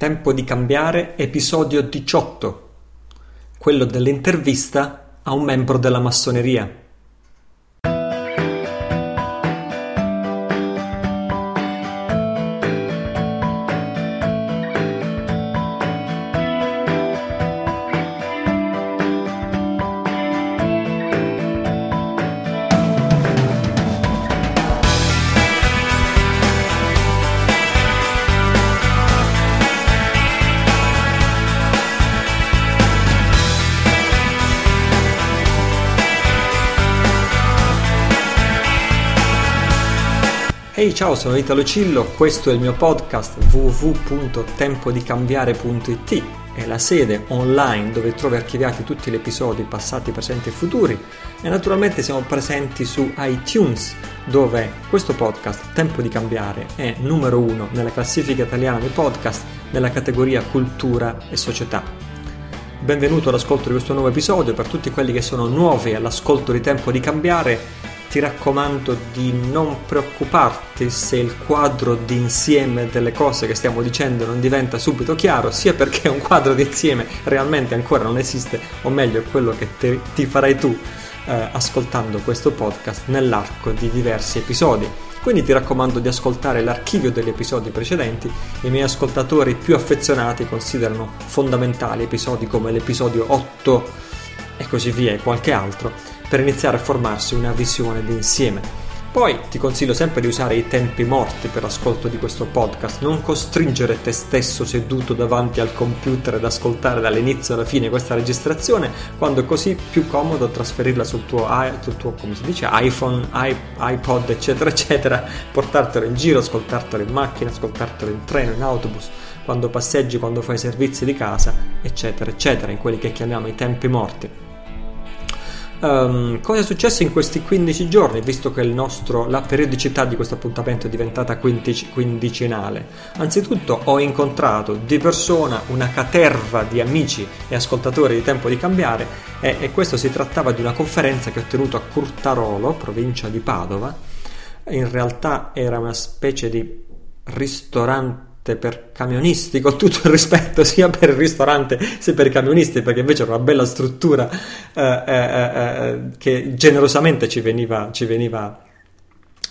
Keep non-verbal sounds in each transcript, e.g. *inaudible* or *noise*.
Tempo di cambiare, episodio 18, quello dell'intervista a un membro della massoneria. Ehi ciao, sono Italo Cillo, questo è il mio podcast www.tempodicambiare.it è la sede online dove trovi archiviati tutti gli episodi passati, presenti e futuri e naturalmente siamo presenti su iTunes dove questo podcast Tempo di Cambiare è numero uno nella classifica italiana dei podcast nella categoria cultura e società. Benvenuto all'ascolto di questo nuovo episodio per tutti quelli che sono nuovi all'ascolto di Tempo di Cambiare ti raccomando di non preoccuparti se il quadro d'insieme delle cose che stiamo dicendo non diventa subito chiaro, sia perché un quadro d'insieme realmente ancora non esiste, o meglio è quello che te, ti farai tu eh, ascoltando questo podcast nell'arco di diversi episodi. Quindi ti raccomando di ascoltare l'archivio degli episodi precedenti. I miei ascoltatori più affezionati considerano fondamentali episodi come l'episodio 8 e così via e qualche altro per iniziare a formarsi una visione d'insieme. Poi ti consiglio sempre di usare i tempi morti per l'ascolto di questo podcast, non costringere te stesso seduto davanti al computer ad ascoltare dall'inizio alla fine questa registrazione, quando è così più comodo trasferirla sul tuo, sul tuo dice, iPhone, iPod, eccetera, eccetera, portartelo in giro, ascoltartelo in macchina, ascoltartelo in treno, in autobus, quando passeggi, quando fai servizi di casa, eccetera, eccetera, in quelli che chiamiamo i tempi morti. Um, cosa è successo in questi 15 giorni, visto che nostro, la periodicità di questo appuntamento è diventata quindici, quindicinale? Anzitutto ho incontrato di persona una caterva di amici e ascoltatori di Tempo di Cambiare e, e questo si trattava di una conferenza che ho tenuto a Curtarolo, provincia di Padova. In realtà era una specie di ristorante per camionisti, con tutto il rispetto sia per il ristorante sia per i camionisti, perché invece era una bella struttura eh, eh, eh, eh che generosamente ci veniva, ci veniva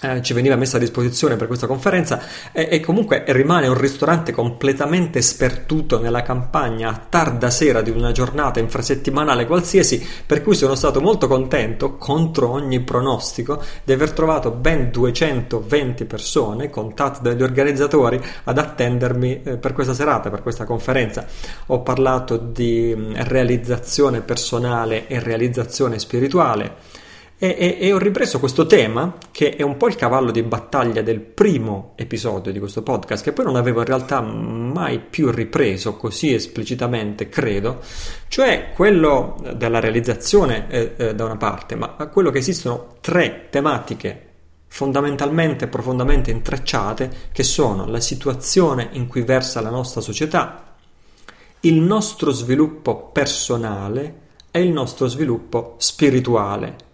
eh, ci veniva messa a disposizione per questa conferenza e, e, comunque rimane un ristorante completamente sperduto nella campagna a tarda sera di una giornata infrasettimanale qualsiasi per cui sono stato molto contento contro ogni pronostico di aver trovato ben 220 persone contate dagli organizzatori ad attendermi eh, per questa serata, per questa conferenza. Ho parlato di mm, realizzazione personale e realizzazione spirituale e, e, e, ho ripreso questo tema, che è un po' il cavallo di battaglia del primo episodio di questo podcast, che poi non avevo in realtà mai più ripreso così esplicitamente, credo, cioè quello della realizzazione eh, eh, da una parte, ma quello che esistono tre tematiche fondamentalmente profondamente intrecciate, che sono la situazione in cui versa la nostra società, il nostro sviluppo personale e il nostro sviluppo spirituale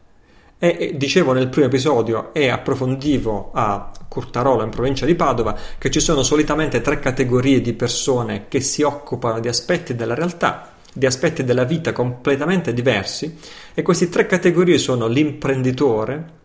e dicevo nel primo episodio e approfondivo a Curtarola in provincia di Padova che ci sono solitamente tre categorie di persone che si occupano di aspetti della realtà, di aspetti della vita completamente diversi e queste tre categorie sono l'imprenditore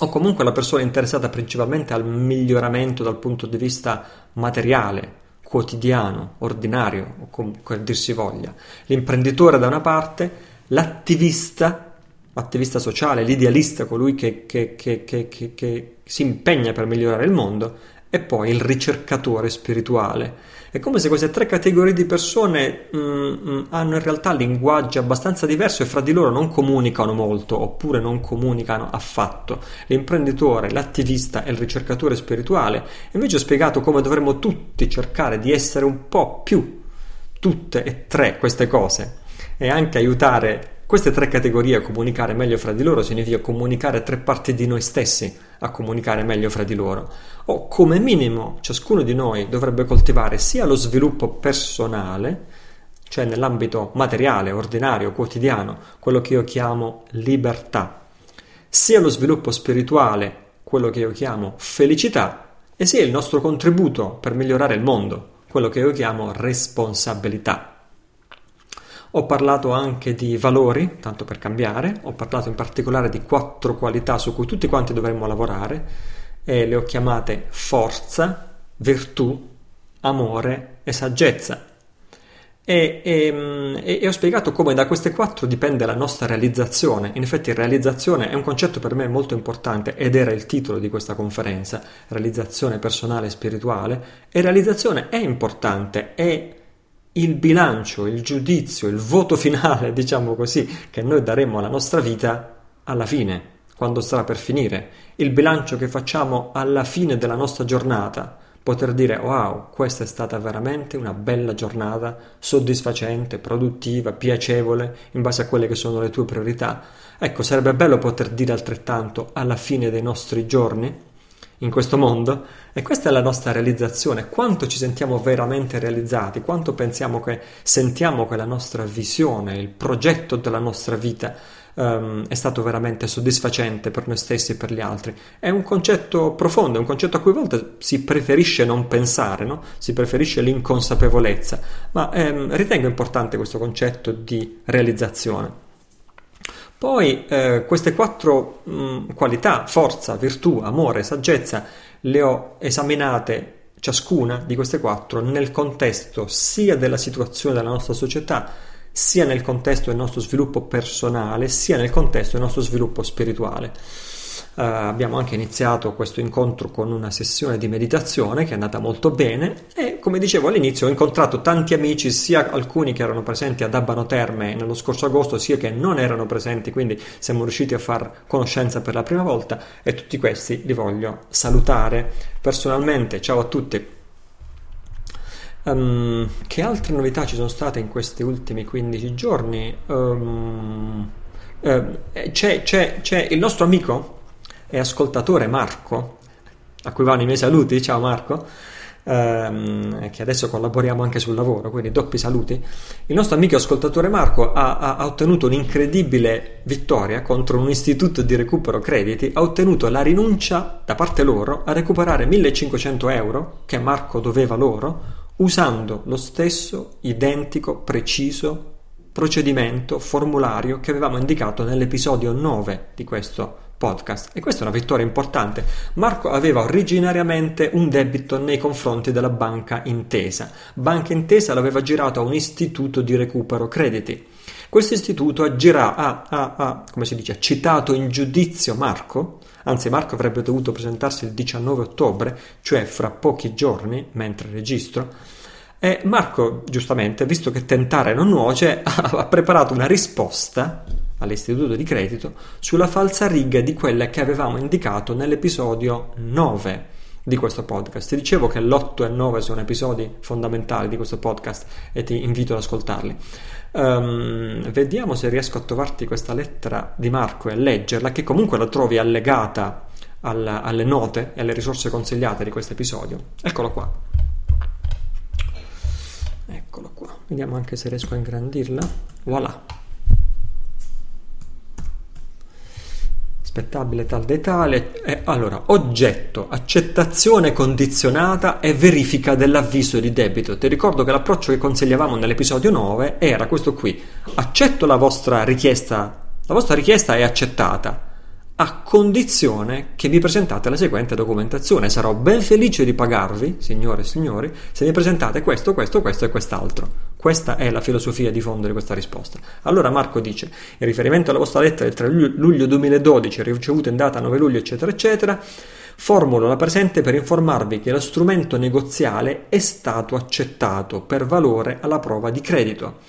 o comunque la persona interessata principalmente al miglioramento dal punto di vista materiale, quotidiano, ordinario o comunque dir si voglia, l'imprenditore da una parte, l'attivista attivista sociale, l'idealista, colui che, che, che, che, si impegna per migliorare il mondo, e poi il ricercatore spirituale. È come se queste tre categorie di persone mm, mm, hanno in realtà linguaggi abbastanza diversi e fra di loro non comunicano molto, oppure non comunicano affatto. L'imprenditore, l'attivista e il ricercatore spirituale. Invece ho spiegato come dovremmo tutti cercare di essere un po' più tutte e tre queste cose e anche aiutare queste tre categorie comunicare meglio fra di loro significa comunicare tre parti di noi stessi a comunicare meglio fra di loro. O come minimo ciascuno di noi dovrebbe coltivare sia lo sviluppo personale, cioè nell'ambito materiale, ordinario, quotidiano, quello che io chiamo libertà, sia lo sviluppo spirituale, quello che io chiamo felicità, e sia il nostro contributo per migliorare il mondo, quello che io chiamo responsabilità. Ho parlato anche di valori, tanto per cambiare, ho parlato in particolare di quattro qualità su cui tutti quanti dovremmo lavorare e le ho chiamate forza, virtù, amore e saggezza. E, e, e, ho spiegato come da queste quattro dipende la nostra realizzazione. In effetti realizzazione è un concetto per me molto importante ed era il titolo di questa conferenza, realizzazione personale e spirituale. E realizzazione è importante, è il bilancio, il giudizio, il voto finale, *laughs* diciamo così, che noi daremo alla nostra vita alla fine, quando sarà per finire. Il bilancio che facciamo alla fine della nostra giornata poter dire wow, questa è stata veramente una bella giornata, soddisfacente, produttiva, piacevole, in base a quelle che sono le tue priorità. Ecco, sarebbe bello poter dire altrettanto alla fine dei nostri giorni in questo mondo e questa è la nostra realizzazione, quanto ci sentiamo veramente realizzati, quanto pensiamo che sentiamo che la nostra visione, il progetto della nostra vita um, è stato veramente soddisfacente per noi stessi e per gli altri. È un concetto profondo, è un concetto a cui a volte si preferisce non pensare, no? si preferisce l'inconsapevolezza, ma ehm, ritengo importante questo concetto di realizzazione. Poi eh, queste quattro mh, qualità, forza, virtù, amore, saggezza, le ho esaminate ciascuna di queste quattro nel contesto sia della situazione della nostra società, sia nel contesto del nostro sviluppo personale, sia nel contesto del nostro sviluppo spirituale. Uh, abbiamo anche iniziato questo incontro con una sessione di meditazione che è andata molto bene e come dicevo all'inizio ho incontrato tanti amici, sia alcuni che erano presenti ad Abano Terme nello scorso agosto, sia che non erano presenti, quindi siamo riusciti a far conoscenza per la prima volta e tutti questi li voglio salutare personalmente. Ciao a tutti! Um, che altre novità ci sono state in questi ultimi 15 giorni? Um, uh, c'è, c'è, c'è, il nostro amico e ascoltatore Marco, a cui vanno i miei saluti, ciao Marco, um, che adesso collaboriamo anche sul lavoro, quindi doppi saluti. Il nostro amico ascoltatore Marco ha, ha ottenuto un'incredibile vittoria contro un istituto di recupero crediti, ha ottenuto la rinuncia da parte loro a recuperare 1500 euro che Marco doveva loro usando lo stesso identico, preciso procedimento, formulario che avevamo indicato nell'episodio 9 di questo podcast. E questa è una vittoria importante. Marco aveva originariamente un debito nei confronti della banca Intesa. Banca Intesa l'aveva girato a un istituto di recupero crediti. Questo istituto ha, gira, ha, ha, ha, come si dice, citato in giudizio Marco Anzi, Marco avrebbe dovuto presentarsi il 19 ottobre, cioè fra pochi giorni, mentre registro. E Marco, giustamente, visto che tentare non nuoce, *laughs* ha preparato una risposta all'istituto di credito sulla falsa riga di quella che avevamo indicato nell'episodio 9 di questo podcast. Ti dicevo che l'8 e il 9 sono episodi fondamentali di questo podcast e ti invito ad ascoltarli. Um, vediamo se riesco a trovarti questa lettera di Marco e a leggerla, che comunque la trovi allegata alla, alle note e alle risorse consigliate di questo episodio. Eccolo qua. Eccolo qua. Vediamo anche se riesco a ingrandirla. Voilà. Aspettabile tal dei tale. Eh, allora, oggetto, accettazione condizionata e verifica dell'avviso di debito. Ti ricordo che l'approccio che consigliavamo nell'episodio 9 era questo qui. Accetto la vostra richiesta, la vostra richiesta è accettata a condizione che mi presentate la seguente documentazione. Sarò ben felice di pagarvi, signore e signori, se mi presentate questo, questo, questo e quest'altro. Questa è la filosofia di fondo di questa risposta. Allora Marco dice, in riferimento alla vostra lettera del 3 luglio 2012, ricevuta in data 9 luglio, eccetera, eccetera, formulo la presente per informarvi che lo strumento negoziale è stato accettato per valore alla prova di credito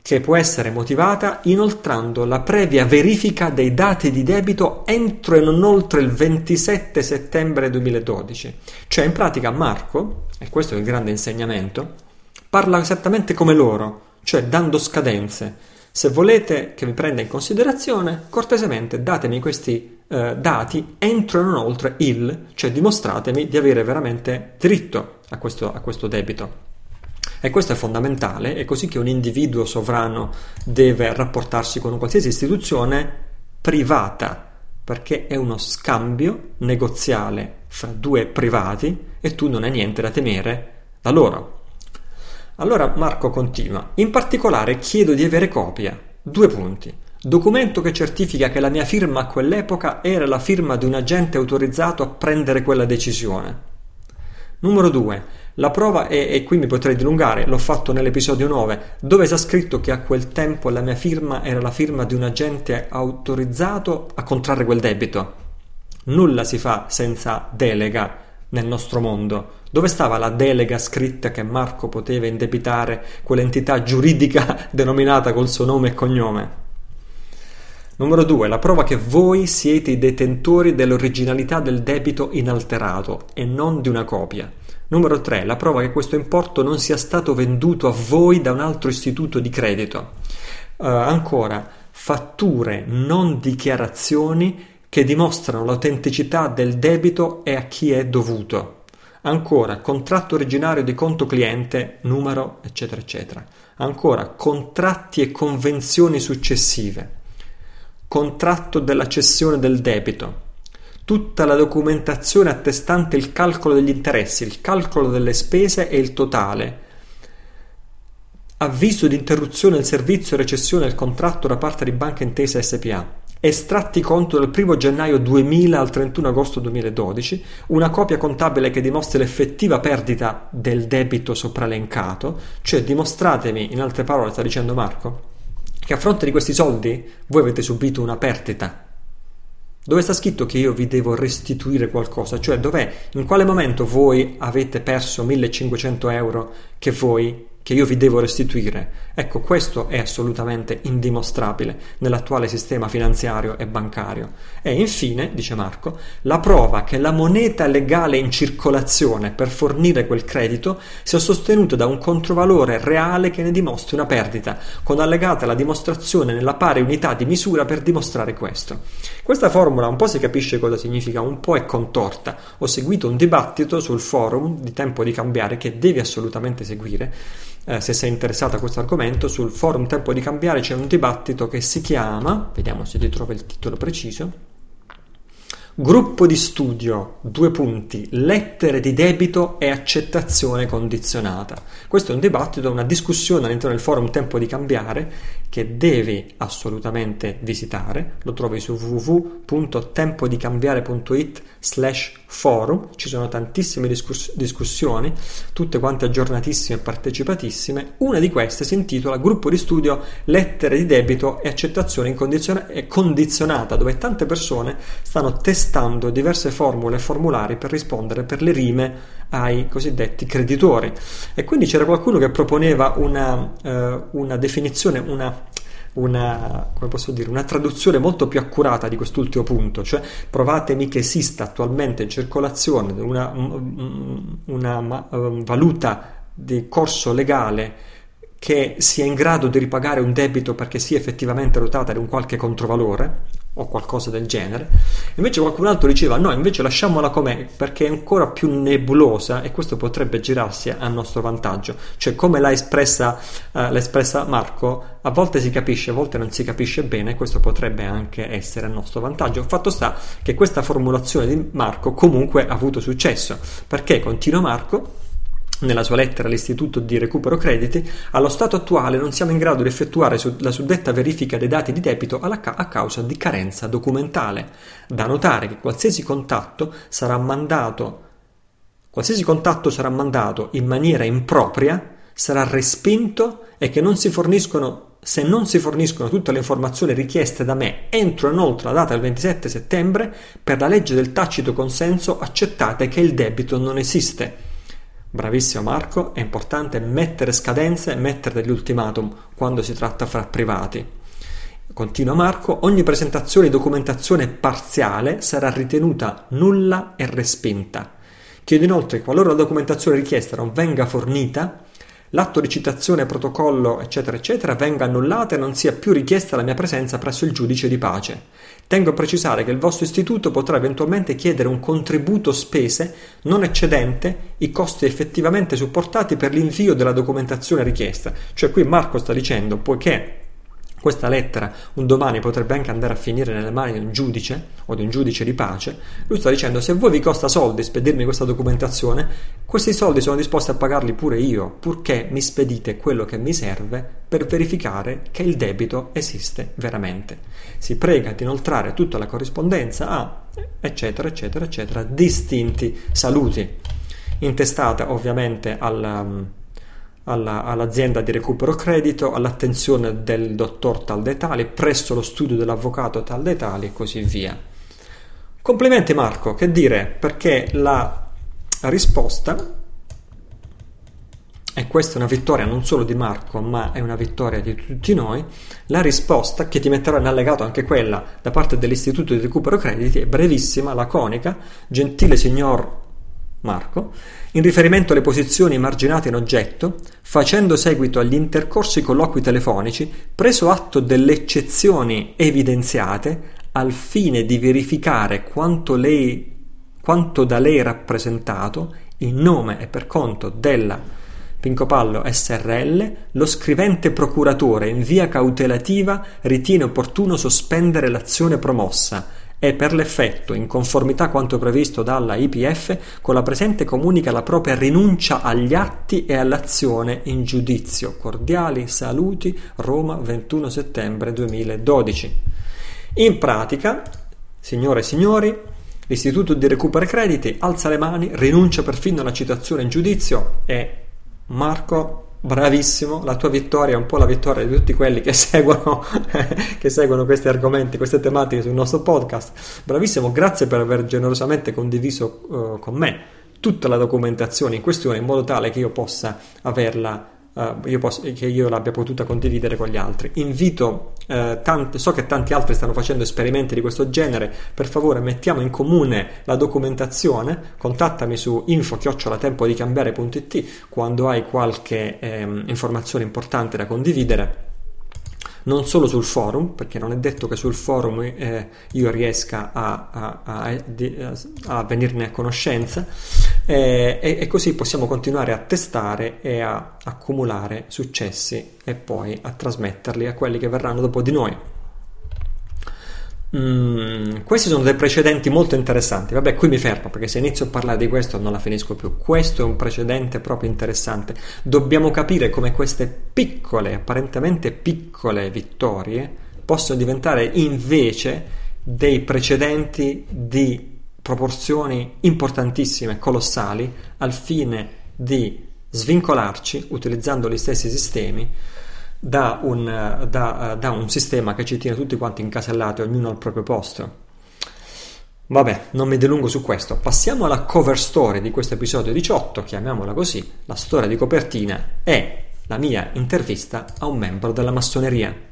che può essere motivata inoltrando la previa verifica dei dati di debito entro e non oltre il 27 settembre 2012. Cioè in pratica Marco, e questo è il grande insegnamento, parla esattamente come loro, cioè dando scadenze. Se volete che mi prenda in considerazione, cortesemente datemi questi eh, dati entro e non oltre il, cioè dimostratemi di avere veramente diritto a questo, a questo debito. E questo è fondamentale, è così che un individuo sovrano deve rapportarsi con una qualsiasi istituzione privata, perché è uno scambio negoziale fra due privati e tu non hai niente da temere da loro. Allora Marco continua. In particolare chiedo di avere copia. Due punti. Documento che certifica che la mia firma a quell'epoca era la firma di un agente autorizzato a prendere quella decisione. Numero 2. La prova è, e qui mi potrei dilungare, l'ho fatto nell'episodio 9, dove sta scritto che a quel tempo la mia firma era la firma di un agente autorizzato a contrarre quel debito. Nulla si fa senza delega nel nostro mondo. Dove stava la delega scritta che Marco poteva indebitare quell'entità giuridica *laughs* denominata col suo nome e cognome? Numero 2. La prova che voi siete i detentori dell'originalità del debito inalterato e non di una copia. Numero 3. La prova che questo importo non sia stato venduto a voi da un altro istituto di credito. Uh, ancora, fatture, non dichiarazioni che dimostrano l'autenticità del debito e a chi è dovuto. Ancora, contratto originario di conto cliente, numero, eccetera, eccetera. Ancora, contratti e convenzioni successive. Contratto della cessione del debito, tutta la documentazione attestante il calcolo degli interessi, il calcolo delle spese e il totale, avviso di interruzione del servizio e recessione del contratto da parte di Banca Intesa SPA, estratti conto dal 1 gennaio 2000 al 31 agosto 2012, una copia contabile che dimostri l'effettiva perdita del debito sopraelencato, cioè dimostratemi, in altre parole sta dicendo Marco, che a fronte di questi soldi voi avete subito una perdita. Dove sta scritto che io vi devo restituire qualcosa? Cioè, dov'è? In quale momento voi avete perso 1500 euro che voi che io vi devo restituire. Ecco, questo è assolutamente indimostrabile nell'attuale sistema finanziario e bancario. E infine, dice Marco, la prova che la moneta legale in circolazione per fornire quel credito sia sostenuta da un controvalore reale che ne dimostri una perdita, con allegata la dimostrazione nella pari unità di misura per dimostrare questo. Questa formula un po' si capisce cosa significa, un po' è contorta. Ho seguito un dibattito sul forum di tempo di cambiare che devi assolutamente seguire eh, se sei interessato a questo argomento, sul forum Tempo di Cambiare c'è un dibattito che si chiama, vediamo se ti trova il titolo preciso, Gruppo di studio, due punti, lettere di debito e accettazione condizionata. Questo è un dibattito, una discussione all'interno del forum Tempo di Cambiare che devi assolutamente visitare. Lo trovi su www.tempodicambiare.it slash forum. Ci sono tantissime discuss- discussioni, tutte quante aggiornatissime e partecipatissime. Una di queste si intitola Gruppo di studio lettere di debito e accettazione incondizion- condizionata, dove tante persone stanno testando diverse formule e formulari per rispondere per le rime ai cosiddetti creditori. E quindi c'era qualcuno che proponeva una, uh, una definizione, una, una, dire, una, traduzione molto più accurata di quest'ultimo punto, cioè provatemi che esista attualmente in circolazione una, una uh, valuta di corso legale che sia in grado di ripagare un debito perché sia effettivamente dotata di un qualche controvalore, o qualcosa del genere. Invece qualcun altro diceva no, invece lasciamola com'è perché è ancora più nebulosa e questo potrebbe girarsi a nostro vantaggio. Cioè come l'ha espressa, uh, l'ha espressa Marco, a volte si capisce, a volte non si capisce bene questo potrebbe anche essere a nostro vantaggio. Fatto sta che questa formulazione di Marco comunque ha avuto successo perché continua Marco nella sua lettera all'Istituto di Recupero Crediti, allo stato attuale non siamo in grado di effettuare la suddetta verifica dei dati di debito a causa di carenza documentale. Da notare che qualsiasi contatto sarà mandato, qualsiasi contatto sarà mandato in maniera impropria sarà respinto e che non si forniscono se non si forniscono tutte le informazioni richieste da me entro inoltre la data del 27 settembre, per la legge del tacito consenso accettate che il debito non esiste. Bravissimo Marco, è importante mettere scadenze mettere degli ultimatum quando si tratta fra privati. Continua Marco, ogni presentazione di documentazione parziale sarà ritenuta nulla e respinta. Chiedo inoltre, qualora la documentazione richiesta non venga fornita, l'atto di citazione, protocollo, eccetera, eccetera, venga annullata e non sia più richiesta la mia presenza presso il giudice di pace. Tengo a precisare che il vostro istituto potrà eventualmente chiedere un contributo spese non eccedente i costi effettivamente supportati per l'invio della documentazione richiesta. Cioè qui Marco sta dicendo, poiché questa lettera un domani potrebbe anche andare a finire nelle mani di un giudice o di un giudice di pace, lui sta dicendo se a voi vi costa soldi spedirmi questa documentazione, questi soldi sono disposto a pagarli pure io, purché mi spedite quello che mi serve per verificare che il debito esiste veramente. Si prega di inoltrare tutta la corrispondenza a eccetera eccetera eccetera distinti saluti intestata ovviamente al alla, all'azienda di recupero credito, all'attenzione del dottor tal dei presso lo studio dell'avvocato tal dei e così via. Complimenti Marco, che dire, perché la risposta, e questa è una vittoria non solo di Marco, ma è una vittoria di tutti noi, la risposta, che ti metterò in allegato anche quella da parte dell'Istituto di recupero crediti, è brevissima, laconica, gentile signor Marco, in riferimento alle posizioni marginate in oggetto, facendo seguito agli intercorsi colloqui telefonici, preso atto delle eccezioni evidenziate al fine di verificare quanto, lei, quanto da lei rappresentato, in nome e per conto della Pincopallo SRL, lo scrivente procuratore in via cautelativa ritiene opportuno sospendere l'azione promossa e per l'effetto, in conformità a quanto previsto dalla IPF, con la presente comunica la propria rinuncia agli atti e all'azione in giudizio. Cordiali saluti, Roma 21 settembre 2012. In pratica, signore e signori, l'Istituto di Recupero Crediti alza le mani, rinuncia perfino alla citazione in giudizio e Marco bravissimo, la tua vittoria è un po' la vittoria di tutti quelli che *laughs* seguono, che seguono questi argomenti, queste tematiche sul nostro podcast. Bravissimo, grazie per aver generosamente condiviso uh, con me tutta la documentazione in questione in modo tale che io possa averla Uh, io posso, che io l'abbia potuta condividere con gli altri. Invito, uh, tanti, so che tanti altri stanno facendo esperimenti di questo genere, per favore mettiamo in comune la documentazione, contattami su info-tempo-di-cambiare.it quando hai qualche eh, informazione importante da condividere. Non solo sul forum, perché non è detto che sul forum eh, io riesca a, a, a, a, venirne a conoscenza eh, e, e, così possiamo continuare a testare e a accumulare successi e poi a trasmetterli a quelli che verranno dopo di noi. Mm, questi sono dei precedenti molto interessanti. Vabbè, qui mi fermo perché se inizio a parlare di questo non la finisco più. Questo è un precedente proprio interessante. Dobbiamo capire come queste piccole, apparentemente piccole vittorie possono diventare invece dei precedenti di proporzioni importantissime, colossali, al fine di svincolarci utilizzando gli stessi sistemi da un, da, da un sistema che ci tiene tutti quanti incasellati, ognuno al proprio posto. Vabbè, non mi dilungo su questo. Passiamo alla cover story di questo episodio 18, chiamiamola così. La storia di copertina è la mia intervista a un membro della massoneria.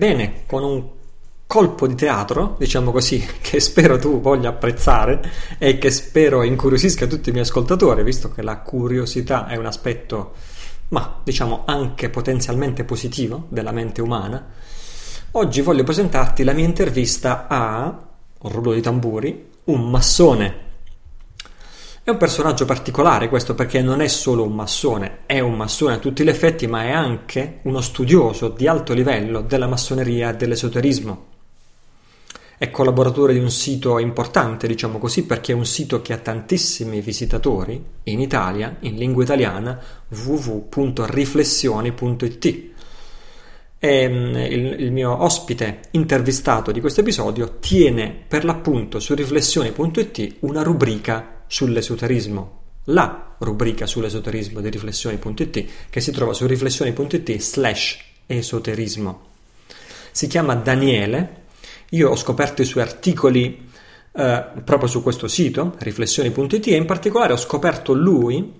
Bene, con un colpo di teatro, diciamo così, *laughs* che spero tu voglia apprezzare e che spero incuriosisca tutti i miei ascoltatori, visto che la curiosità è un aspetto, ma diciamo anche potenzialmente positivo della mente umana. Oggi voglio presentarti la mia intervista a, rullo di tamburi, un massone è un personaggio particolare questo perché non è solo un massone, è un massone a tutti gli effetti, ma è anche uno studioso di alto livello della massoneria e dell'esoterismo. È collaboratore di un sito importante, diciamo così, perché è un sito che ha tantissimi visitatori in Italia, in lingua italiana, www.riflessioni.it. E mm, il, il, mio ospite intervistato di questo episodio tiene per l'appunto su riflessioni.it una rubrica sull'esoterismo, la rubrica sull'esoterismo di riflessioni.it che si trova su riflessioni.it slash esoterismo. Si chiama Daniele, io ho scoperto i suoi articoli eh, proprio su questo sito, riflessioni.it, e in particolare ho scoperto lui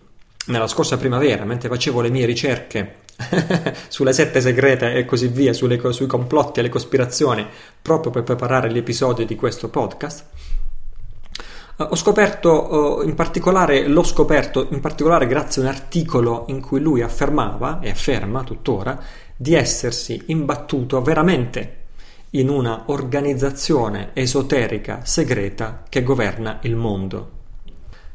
nella scorsa primavera, mentre facevo le mie ricerche *laughs* sulle sette segrete e così via, sulle, sui complotti e le cospirazioni, proprio per preparare gli episodi di questo podcast ho scoperto in particolare, l'ho scoperto in particolare grazie a un articolo in cui lui affermava, e afferma tuttora, di essersi imbattuto veramente in una organizzazione esoterica segreta che governa il mondo.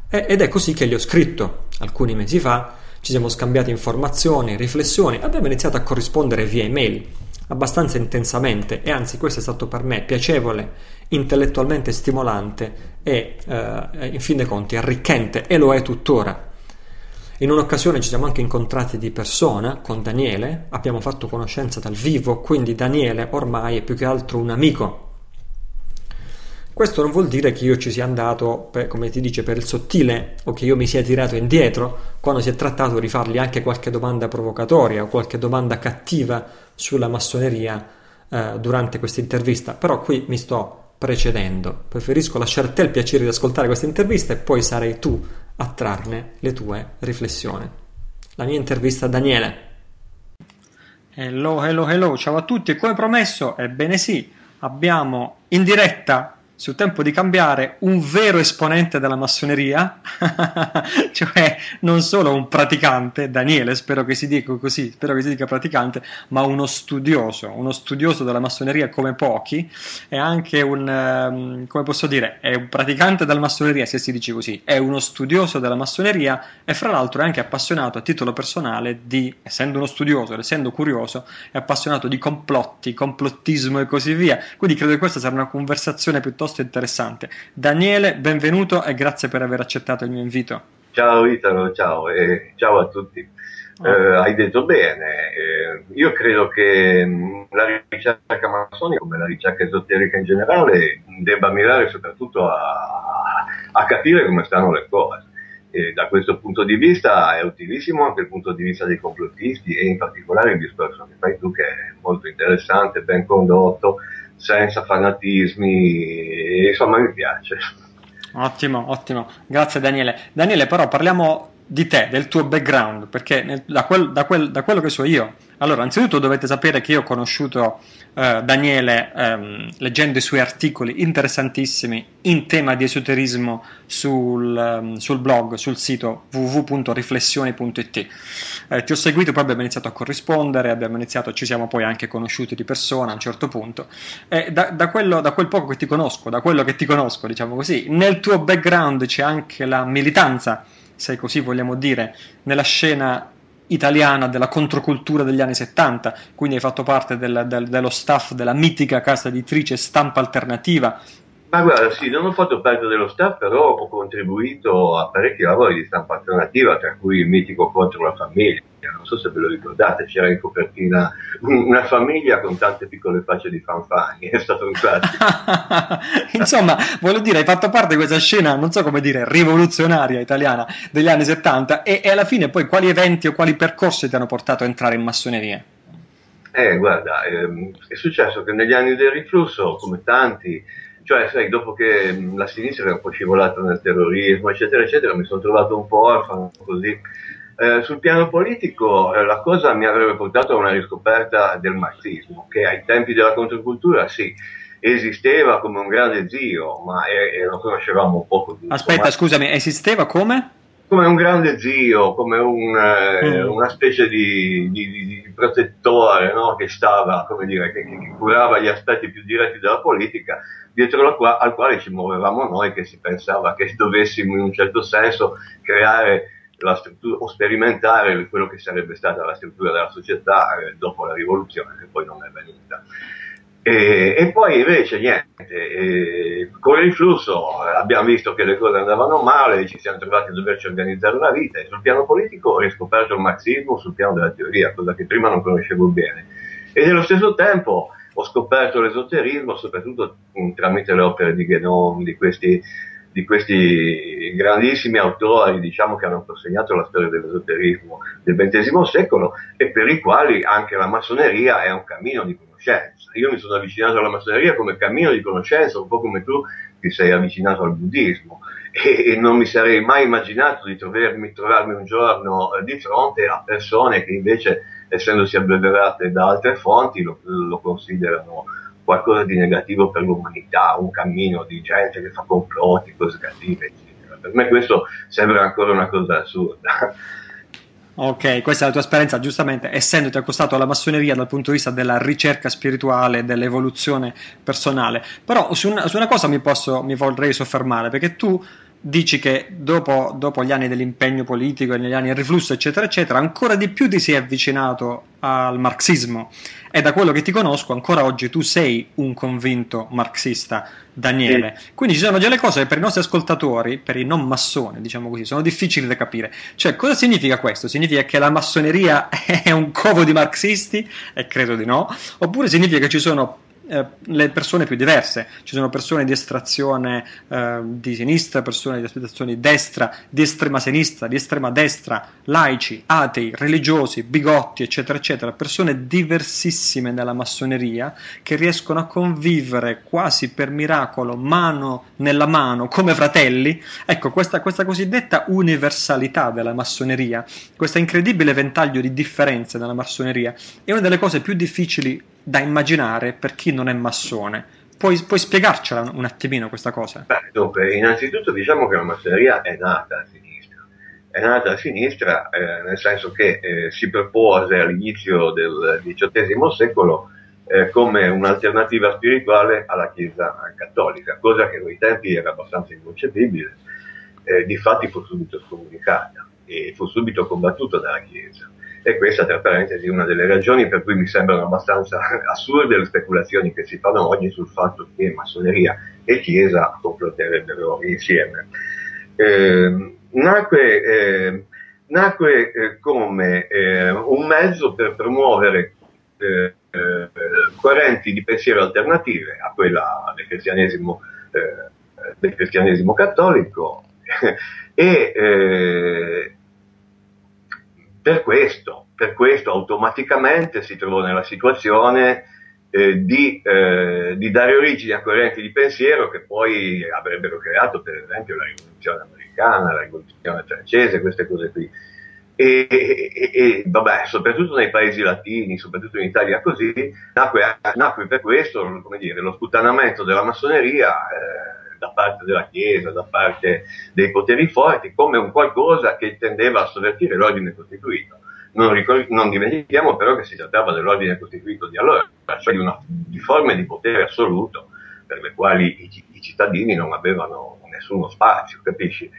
Ed è così che gli ho scritto alcuni mesi fa, ci siamo scambiati informazioni, riflessioni, abbiamo iniziato a corrispondere via email abbastanza intensamente e anzi questo è stato per me piacevole, intellettualmente stimolante e eh, in fin dei conti arricchente e lo è tuttora. In un'occasione ci siamo anche incontrati di persona con Daniele, abbiamo fatto conoscenza dal vivo, quindi Daniele ormai è più che altro un amico. Questo non vuol dire che io ci sia andato, per, come ti dice, per il sottile o che io mi sia tirato indietro quando si è trattato di fargli anche qualche domanda provocatoria o qualche domanda cattiva sulla massoneria eh, durante questa intervista, però qui mi sto precedendo. Preferisco lasciare a te il piacere di ascoltare questa intervista e poi sarai tu a trarne le tue riflessioni. La mia intervista a Daniele. Hello, hello, hello, ciao a tutti come promesso, ebbene sì, abbiamo in diretta sul tempo di cambiare un vero esponente della massoneria, *laughs* cioè non solo un praticante, Daniele, spero che si dica così, spero che si dica praticante, ma uno studioso, uno studioso della massoneria come pochi, è anche un, um, come posso dire, è un praticante della massoneria, se si dice così, è uno studioso della massoneria e fra l'altro è anche appassionato a titolo personale di, essendo uno studioso, essendo curioso, è appassionato di complotti, complottismo e così via, quindi credo che questa sarà una conversazione piuttosto piuttosto interessante. Daniele, benvenuto e grazie per aver accettato il mio invito. Ciao Italo, ciao e ciao a tutti. Oh. Eh, hai detto bene, eh, io credo che mm, la ricerca massonica, come la ricerca esoterica in generale, debba mirare soprattutto a, a capire come stanno le cose. E da questo punto di vista è utilissimo anche il punto di vista dei complottisti e in particolare il discorso che fai tu che è molto interessante, ben condotto, senza fanatismi, insomma mi piace. Ottimo, ottimo, grazie Daniele. Daniele, però parliamo di te, del tuo background, perché nel, da, quel, da, quel, da, quello che so io, allora, anzitutto dovete sapere che io ho conosciuto eh, Daniele ehm, leggendo i suoi articoli interessantissimi in tema di esoterismo sul, um, sul blog, sul sito www.riflessioni.it. Eh, ti ho seguito, poi abbiamo iniziato a corrispondere, abbiamo iniziato, ci siamo poi anche conosciuti di persona a un certo punto. E da, da, quello, da quel poco che ti conosco, da quello che ti conosco, diciamo così, nel tuo background c'è anche la militanza se così vogliamo dire, nella scena italiana della controcultura degli anni 70, quindi hai fatto parte del, del, dello staff della mitica casa editrice Stampa Alternativa. Ma guarda, sì, non ho fatto parte dello staff, però ho contribuito a parecchi lavori di stampa alternativa, tra cui il mitico Contro la famiglia, non so se ve lo ricordate, c'era in copertina una famiglia con tante piccole facce di fanfani, *laughs* è stato un classico. *laughs* Insomma, voglio dire, hai fatto parte di questa scena, non so come dire, rivoluzionaria italiana degli anni 70 e, e alla fine poi quali eventi o quali percorsi ti hanno portato a entrare in massoneria? Eh, guarda, ehm, è successo che negli anni del riflusso, come tanti, cioè, sai, dopo che la sinistra era un po' scivolata nel terrorismo, eccetera, eccetera, mi sono trovato un po' orfano così eh, sul piano politico eh, la cosa mi avrebbe portato a una riscoperta del marxismo, che ai tempi della controcultura sì, esisteva come un grande zio, ma eh, eh lo conoscevamo poco. Aspetta, ma... scusami, esisteva come? Come un grande zio, come un, eh, mm. una specie di, di, di protettore no? che stava, come dire, che, che, curava gli aspetti più diretti della politica, dietro qua, al quale ci muovevamo noi, che si pensava che dovessimo in un certo senso creare la struttura, o sperimentare quello che sarebbe stata la struttura della società eh, dopo la rivoluzione, che poi non è venuta. E, e poi invece niente, eh, con il flusso abbiamo visto che le cose andavano male, ci siamo trovati a doverci organizzare una vita e sul piano politico ho riscoperto il marxismo sul piano della teoria, cosa che prima non conoscevo bene. E nello stesso tempo ho scoperto l'esoterismo, soprattutto tramite le opere di Genom, di questi di questi grandissimi autori diciamo, che hanno consegnato la storia dell'esoterismo del XX secolo e per i quali anche la massoneria è un cammino di conoscenza. Io mi sono avvicinato alla massoneria come cammino di conoscenza, un po' come tu ti sei avvicinato al buddismo e, non mi sarei mai immaginato di trovarmi, trovarmi un giorno eh, di fronte a persone che invece, essendosi abbeverate da altre fonti, lo, lo considerano qualcosa di negativo per l'umanità, un cammino di gente che fa complotti, cose cattive, eccetera. Per me questo sembra ancora una cosa assurda. Ok, questa è la tua esperienza, giustamente, essendoti accostato alla massoneria dal punto di vista della ricerca spirituale, dell'evoluzione personale. Però su una, su una cosa mi, posso, mi vorrei soffermare, perché tu dici che dopo, dopo, gli anni dell'impegno politico e negli anni del riflusso, eccetera, eccetera, ancora di più ti sei avvicinato al marxismo. E da quello che ti conosco, ancora oggi tu sei un convinto marxista, Daniele. Sì. Quindi ci sono delle cose che per i nostri ascoltatori, per i non massoni, diciamo così, sono difficili da capire. Cioè, cosa significa questo? Significa che la massoneria *laughs* è un covo di marxisti? E credo di no. Oppure significa che ci sono eh, le persone più diverse. Ci sono persone di estrazione eh, di sinistra, persone di estrazione di destra, di estrema sinistra, di estrema destra, laici, atei, religiosi, bigotti, eccetera, eccetera. Persone diversissime nella massoneria che riescono a convivere quasi per miracolo, mano nella mano, come fratelli. Ecco, questa, questa cosiddetta universalità della massoneria, questo incredibile ventaglio di differenze nella massoneria, è una delle cose più difficili da immaginare per chi non è massone. Puoi, puoi spiegarcela un attimino questa cosa? Beh, dunque, innanzitutto diciamo che la massoneria è nata a sinistra. È nata a sinistra eh, nel senso che eh, si propose all'inizio del XVIII secolo eh, come un'alternativa spirituale alla Chiesa cattolica, cosa che a quei tempi era abbastanza inconcepibile. Eh, difatti fu subito scomunicata e fu subito combattuta dalla Chiesa. E questa, tra parentesi, è una delle ragioni per cui mi sembrano abbastanza *laughs* assurde le speculazioni che si fanno oggi sul fatto che massoneria e Chiesa complotterebbero insieme. Eh, nacque, eh, nacque eh, come eh, un mezzo per promuovere eh, eh, correnti di pensiero alternative a quella del cristianesimo, del cristianesimo cattolico *laughs* e per questo, per questo automaticamente si trovò nella situazione eh, di, eh, di, dare origine a correnti di pensiero che poi avrebbero creato per esempio la rivoluzione americana, la rivoluzione francese, queste cose qui. E, e, e, vabbè, soprattutto nei paesi latini, soprattutto in Italia così, nacque, nacque per questo, dire, lo sputtanamento della massoneria eh, da parte della Chiesa, da parte dei poteri forti, come un qualcosa che tendeva a sovvertire l'ordine costituito. Non, ricor- non, dimentichiamo però che si trattava dell'ordine costituito di allora, cioè di, una, di forme di potere assoluto per le quali i, i cittadini non avevano nessuno spazio, capisci?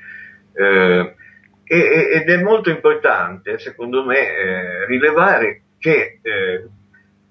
Eh, ed è molto importante, secondo me, eh, rilevare che eh,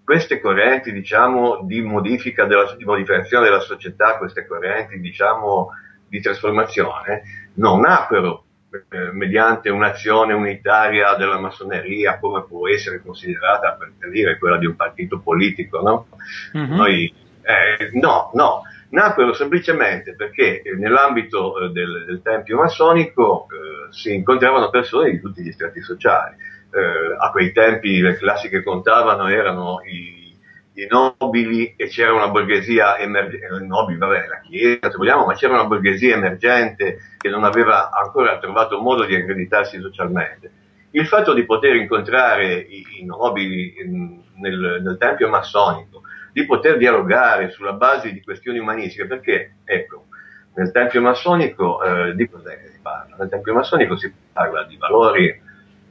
queste correnti diciamo, di modifica della, di modificazione della società, queste correnti diciamo, di trasformazione, non nacquero eh, mediante un'azione unitaria della massoneria come può essere considerata per, dire quella di un partito politico, no? Mm-hmm. Noi, eh, no, no, nacquero semplicemente perché nell'ambito eh, del, del, tempio massonico eh, si incontravano persone di tutti gli strati sociali eh, a quei tempi le classi che contavano erano i, i nobili e c'era una borghesia emergente, eh, nobili, vabbè, la chiesa se vogliamo, ma c'era una borghesia emergente che non aveva ancora trovato modo di accreditarsi socialmente. Il fatto di poter incontrare i, i nobili in, nel, nel tempio massonico, di poter dialogare sulla base di questioni umanistiche, perché, ecco, nel tempio massonico eh, di cos'è che si parla? Nel tempio massonico si parla di valori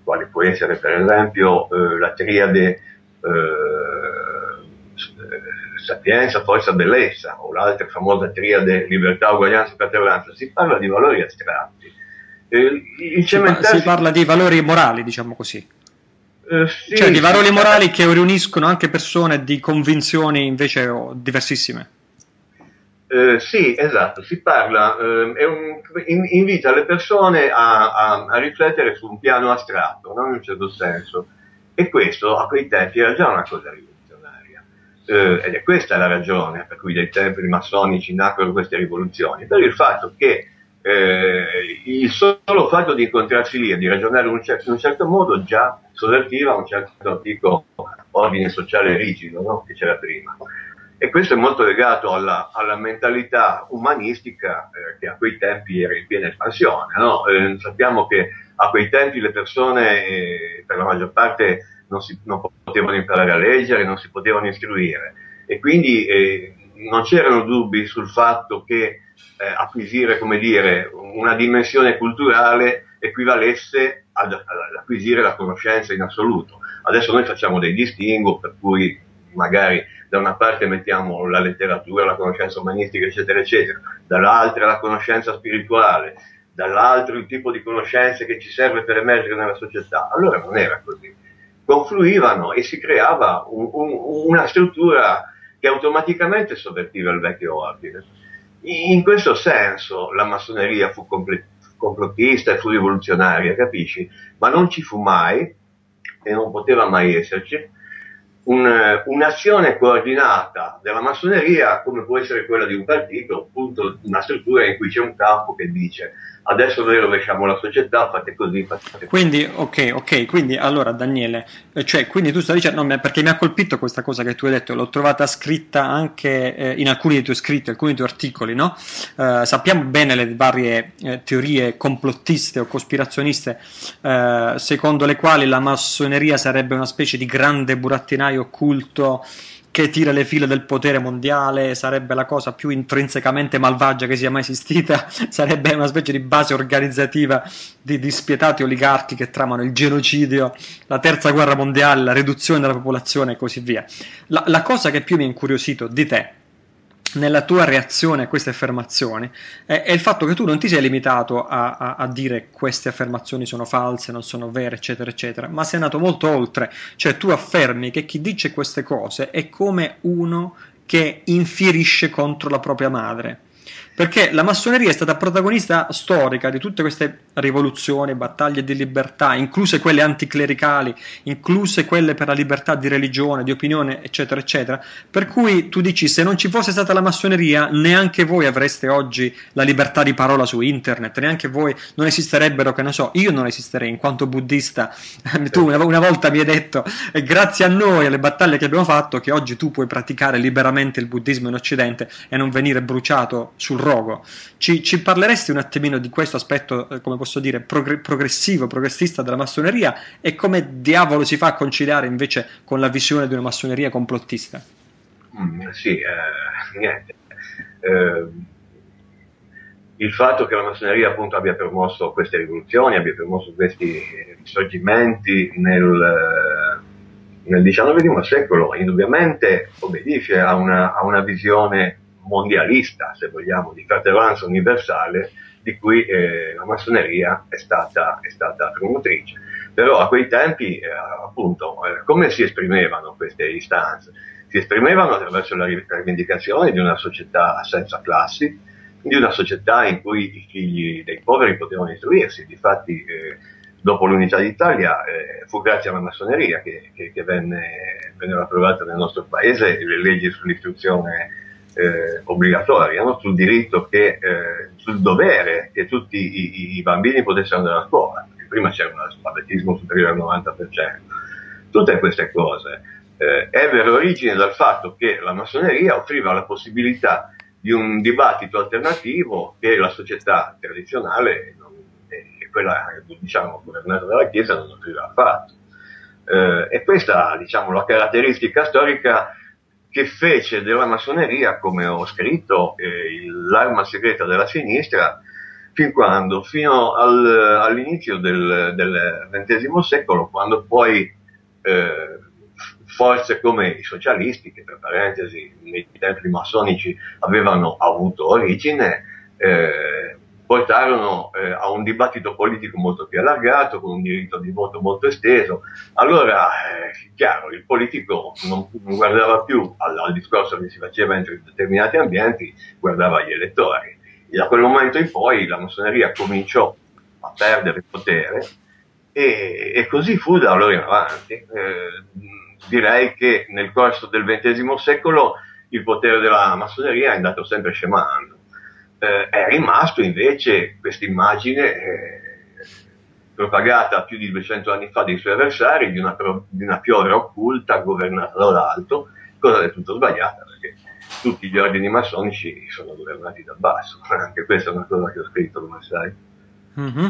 quale può essere per esempio eh, la triade eh, sapienza, forza, bellezza, o l'altra famosa triade libertà, uguaglianza e fratellanza, si parla di valori astratti. Eh, si, pa- si, parla di valori morali, diciamo così. Eh, sì, cioè di valori morali che riuniscono anche persone di convinzioni invece diversissime. Eh, sì, esatto, si parla, eh, un, in, invita le persone a, a, a, riflettere su un piano astratto, no? in un certo senso, e questo a quei tempi era già una cosa rivoluzionaria, eh, ed è questa la ragione per cui dai tempi massonici nacquero queste rivoluzioni, per il fatto che eh, il solo fatto di incontrarsi lì e di ragionare in un, cer- in un certo modo già sovvertiva un certo antico ordine sociale rigido no? che c'era prima. E questo è molto legato alla, alla mentalità umanistica eh, che a quei tempi era in piena espansione. No? Eh, sappiamo che a quei tempi le persone, eh, per la maggior parte, non, si, non, potevano imparare a leggere, non si potevano istruire. e quindi eh, non c'erano dubbi sul fatto che eh, acquisire, dire, una dimensione culturale equivalesse ad, ad, acquisire la conoscenza in assoluto. Adesso noi facciamo dei distinguo per cui magari da una parte mettiamo la letteratura, la conoscenza umanistica, eccetera, eccetera, dall'altra la conoscenza spirituale, dall'altro il tipo di conoscenze che ci serve per emergere nella società. Allora non era così. Confluivano e si creava un, un, una struttura che automaticamente sovvertiva il vecchio ordine. In questo senso la massoneria fu complet- complottista e fu rivoluzionaria, capisci? Ma non ci fu mai, e non poteva mai esserci, un, un'azione coordinata della massoneria come può essere quella di un partito, appunto una struttura in cui c'è un campo che dice adesso noi rovesciamo la società, fate così, così. Quindi, ok, ok, quindi allora Daniele, eh, cioè, quindi tu stai dicendo, no, perché mi ha colpito questa cosa che tu hai detto, l'ho trovata scritta anche eh, in alcuni dei tuoi scritti, alcuni dei tuoi articoli, no? Eh, sappiamo bene le varie eh, teorie complottiste o cospirazioniste, eh, secondo le quali la massoneria sarebbe una specie di grande burattinaio occulto che tira le file del potere mondiale, sarebbe la cosa più intrinsecamente malvagia che sia mai esistita, *laughs* sarebbe una specie di base organizzativa di dispietati oligarchi che tramano il genocidio, la terza guerra mondiale, la riduzione della popolazione e così via. La, la cosa che più mi ha incuriosito di te nella tua reazione a queste affermazioni è, è, il fatto che tu non ti sei limitato a, a, a, dire queste affermazioni sono false, non sono vere, eccetera, eccetera, ma sei andato molto oltre, cioè tu affermi che chi dice queste cose è come uno che infierisce contro la propria madre perché la massoneria è stata protagonista storica di tutte queste rivoluzioni, battaglie di libertà, incluse quelle anticlericali, incluse quelle per la libertà di religione, di opinione, eccetera, eccetera. Per cui tu dici, se non ci fosse stata la massoneria, neanche voi avreste oggi la libertà di parola su internet, neanche voi non esisterebbero, che ne so, io non esisterei in quanto buddista. *laughs* tu una, volta mi hai detto, grazie a noi, alle battaglie che abbiamo fatto, che oggi tu puoi praticare liberamente il buddismo in Occidente e non venire bruciato sul rogo. Ci, ci parleresti un attimino di questo aspetto, eh, come posso dire, progr- progressivo, progressista della massoneria e come diavolo si fa a conciliare invece con la visione di una massoneria complottista? Mm, sì, eh, *laughs* niente. Eh, il fatto che la massoneria appunto abbia promosso queste rivoluzioni, abbia promosso questi risorgimenti nel, nel XIX secolo, indubbiamente obbedisce a una, a una visione mondialista, se vogliamo, di fratellanza universale di cui eh, la massoneria è stata, è stata, promotrice. Però a quei tempi, eh, appunto, eh, come si esprimevano queste istanze? Si esprimevano attraverso la rivendicazione di una società senza classi, di una società in cui i figli dei poveri potevano istruirsi. Difatti, eh, dopo l'unità d'Italia, eh, fu grazie alla massoneria che, che, che venne, vennero approvate nel nostro paese le leggi sull'istruzione eh, obbligatoria, no? sul diritto che, eh, sul dovere che tutti i, i, bambini potessero andare a scuola, perché prima c'era un analfabetismo superiore al 90%. Tutte queste cose eh, ebbero origine dal fatto che la massoneria offriva la possibilità di un dibattito alternativo che la società tradizionale non, e quella diciamo, governata dalla Chiesa non offriva affatto. Eh, e questa diciamo, la caratteristica storica che fece della massoneria, come ho scritto, eh, l'arma segreta della sinistra, fin quando? Fino al, all'inizio del, del, XX secolo, quando poi eh, forze come i socialisti, che per parentesi nei templi massonici avevano avuto origine, eh, portarono eh, a un dibattito politico molto più allargato, con un diritto di voto molto esteso. Allora, eh, chiaro, il politico non, non guardava più al, al, discorso che si faceva entro determinati ambienti, guardava gli elettori. E da quel momento in poi la massoneria cominciò a perdere potere e, e così fu da allora in avanti. Eh, direi che nel corso del XX secolo il potere della massoneria è andato sempre scemando eh, è rimasto invece questa immagine eh, propagata più di 200 anni fa dai suoi avversari di una, di una piovra occulta governata dall'alto, cosa del tutto sbagliata perché tutti gli ordini massonici sono governati dal basso, *laughs* anche questa è una cosa che ho scritto come sai. Mm-hmm.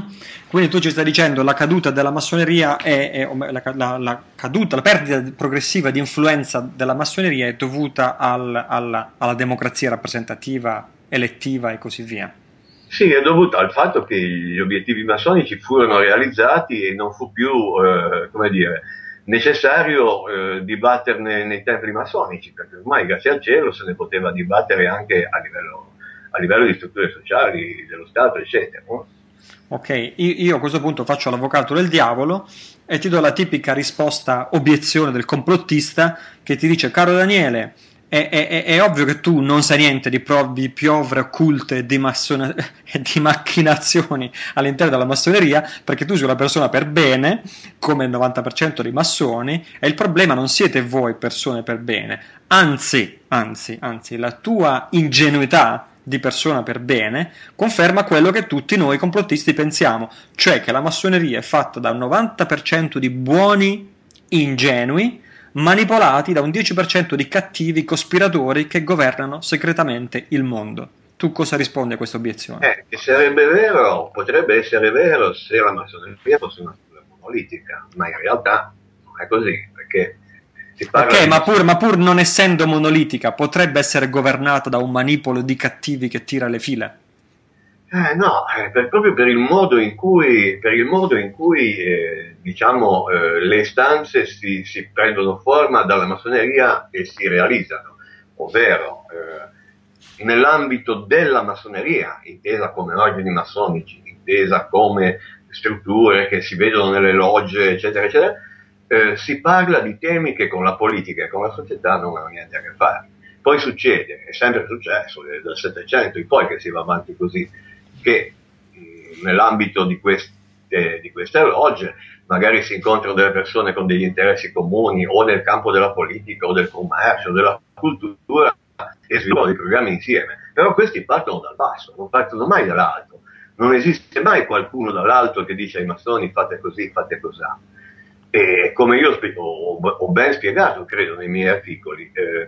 Quindi tu ci stai dicendo la caduta della massoneria è, è la, la, la, caduta, la perdita progressiva di influenza della massoneria è dovuta al, alla, alla, democrazia rappresentativa, elettiva e così via. Sì, è dovuta al fatto che gli obiettivi massonici furono realizzati e non fu più, eh, come dire, necessario eh, dibatterne nei templi massonici, perché ormai grazie al cielo se ne poteva dibattere anche a livello, a livello di strutture sociali dello Stato, eccetera. No? Ok, io a questo punto faccio l'avvocato del diavolo e ti do la tipica risposta obiezione del complottista che ti dice caro Daniele, è, è, è, ovvio che tu non sai niente di, pro, di piovre occulte e di, massone, *laughs* di macchinazioni all'interno della massoneria perché tu sei una persona per bene, come il 90% dei massoni, e il problema non siete voi persone per bene, anzi, anzi, anzi, la tua ingenuità di persona per bene conferma quello che tutti noi complottisti pensiamo, cioè che la massoneria è fatta da un 90% di buoni ingenui manipolati da un 10% di cattivi cospiratori che governano segretamente il mondo. Tu cosa rispondi a questa obiezione? Eh, che sarebbe vero, potrebbe essere vero se la massoneria fosse una politica, ma in realtà non è così, perché Ok, ma pur, ma pur, non essendo monolitica, potrebbe essere governata da un manipolo di cattivi che tira le file? Eh, no, eh, per, proprio per il modo in cui, modo in cui eh, diciamo, eh, le istanze si, si, prendono forma dalla massoneria e si realizzano, ovvero eh, nell'ambito della massoneria, intesa come ordini massonici, intesa come strutture che si vedono nelle logge, eccetera, eccetera, eh, si parla di temi che con la politica e con la società non hanno niente a che fare. Poi succede, è sempre successo dal Settecento in poi che si va avanti così, che mh, nell'ambito di queste, di queste logge magari si incontrano delle persone con degli interessi comuni o nel campo della politica o del commercio, della cultura e sviluppano dei programmi insieme. Però questi partono dal basso, non partono mai dall'alto. Non esiste mai qualcuno dall'alto che dice ai massoni fate così, fate così. E come io ho, ho ben spiegato, credo, nei miei articoli, eh,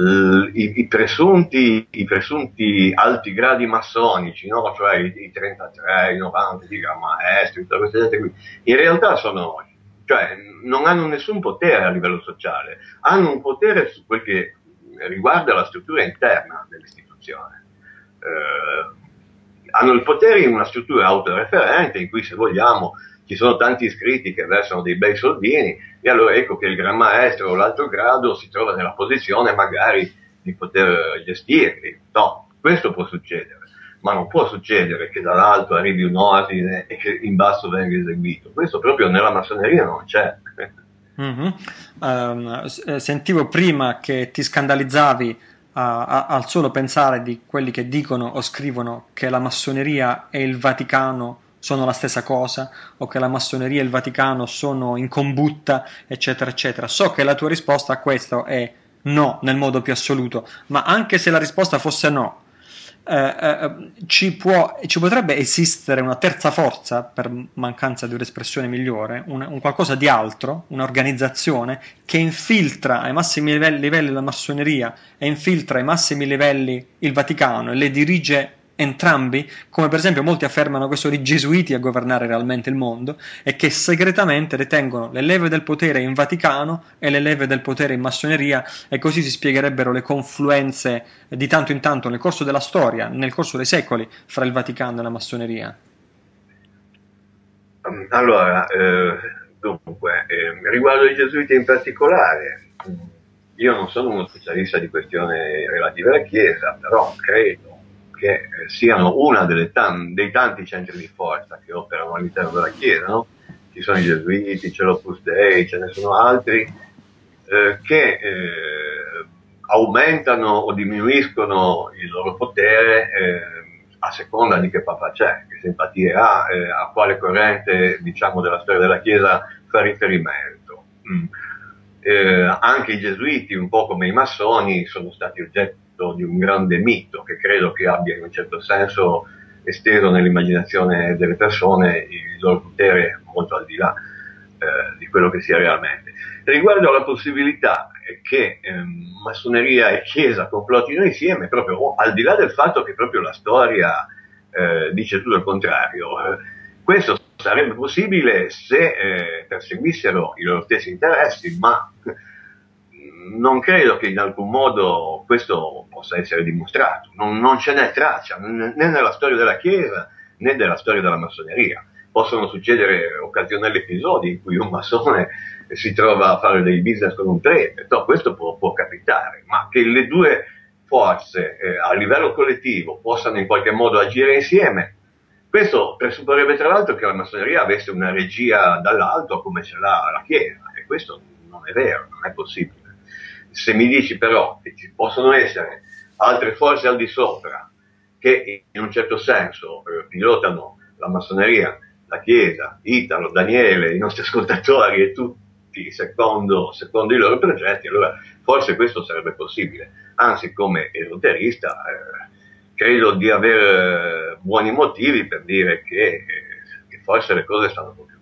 i, i, presunti, i, presunti, alti gradi massonici, no? cioè i, i 33, i 90, i maestri, tutte queste gente qui, in realtà sono, cioè, non hanno nessun potere a livello sociale, hanno un potere su quel che riguarda la struttura interna dell'istituzione. Eh, hanno il potere in una struttura autoreferente in cui, se vogliamo, ci sono tanti iscritti che versano dei bei soldini e allora ecco che il gran maestro o l'altro grado si trova nella posizione magari di poter gestirli. No, questo può succedere, ma non può succedere che dall'alto arrivi un ordine e che in basso venga eseguito. Questo proprio nella massoneria non c'è. Mm-hmm. Um, sentivo prima che ti scandalizzavi uh, al solo pensare di quelli che dicono o scrivono che la massoneria e il Vaticano sono la stessa cosa o che la massoneria e il Vaticano sono in combutta, eccetera, eccetera. So che la tua risposta a questo è no nel modo più assoluto, ma anche se la risposta fosse no, eh, eh, ci, può, ci, potrebbe esistere una terza forza, per mancanza di un'espressione migliore, un, un qualcosa di altro, un'organizzazione che infiltra ai massimi livelli, livelli la massoneria e infiltra ai massimi livelli il Vaticano e le dirige entrambi, come per esempio molti affermano che sono i gesuiti a governare realmente il mondo e che segretamente detengono le leve del potere in Vaticano e le leve del potere in massoneria e così si spiegherebbero le confluenze di tanto in tanto nel corso della storia, nel corso dei secoli, fra il Vaticano e la massoneria. Allora, eh, dunque, eh, riguardo ai gesuiti in particolare, io non sono uno specialista di questioni relative alla Chiesa, però credo che eh, siano uno dei tanti centri di forza che operano all'interno della Chiesa, no? ci sono i Gesuiti, c'è l'Opus Dei, ce ne sono altri, eh, che eh, aumentano o diminuiscono il loro potere eh, a seconda di che papa c'è, che simpatie ha, eh, a quale corrente diciamo, della storia della Chiesa fa riferimento. Mm. Eh, anche i gesuiti, un po' come i massoni, sono stati oggetto oggetto di un grande mito che credo che abbia in un certo senso esteso nell'immaginazione delle persone il loro potere molto al di là eh, di quello che sia realmente. Riguardo alla possibilità che eh, massoneria e chiesa complottino insieme, proprio al di là del fatto che proprio la storia eh, dice tutto il contrario. questo sarebbe possibile se eh, perseguissero i loro stessi interessi, ma non credo che in alcun modo questo possa essere dimostrato, non, non ce n'è traccia né nella storia della Chiesa né nella storia della massoneria. Possono succedere occasionali episodi in cui un massone si trova a fare dei business con un prete, no, questo può, può, capitare, ma che le due forze eh, a livello collettivo possano in qualche modo agire insieme, questo presupporrebbe tra l'altro che la massoneria avesse una regia dall'alto come ce l'ha la Chiesa, e questo non è vero, non è possibile. Se mi dici però che ci possono essere altre forze al di sopra che in un certo senso eh, pilotano la massoneria, la Chiesa, Italo, Daniele, i nostri *laughs* ascoltatori e tutti secondo, secondo i loro progetti, allora forse questo sarebbe possibile. Anzi, come esoterista, eh, credo di avere eh, buoni motivi per dire che, che forse le cose stanno così.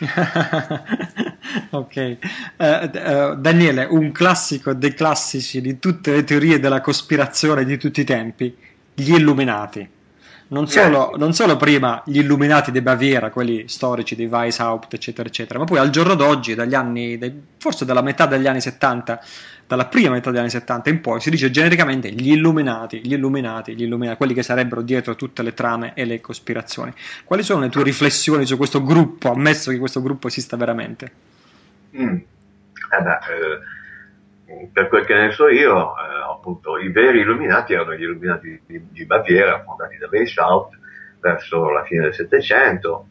*laughs* ok, uh, uh, Daniele, un classico dei classici di tutte le teorie della cospirazione di tutti i tempi, gli illuminati. Non solo, non solo, prima gli illuminati di Baviera, quelli storici di Weishaupt, eccetera, eccetera, ma poi al giorno d'oggi, dagli anni, forse dalla metà degli anni 70, dalla prima metà degli anni 70 in poi, si dice genericamente gli illuminati, gli illuminati, gli illuminati, quelli che sarebbero dietro tutte le trame e le cospirazioni. Quali sono le tue riflessioni su questo gruppo, ammesso che questo gruppo esista veramente? Mm. Eh beh, eh, per quel che ne so io, eh, appunto, i veri illuminati erano gli illuminati di, di Baviera, fondati da Weishaupt verso la fine del Settecento,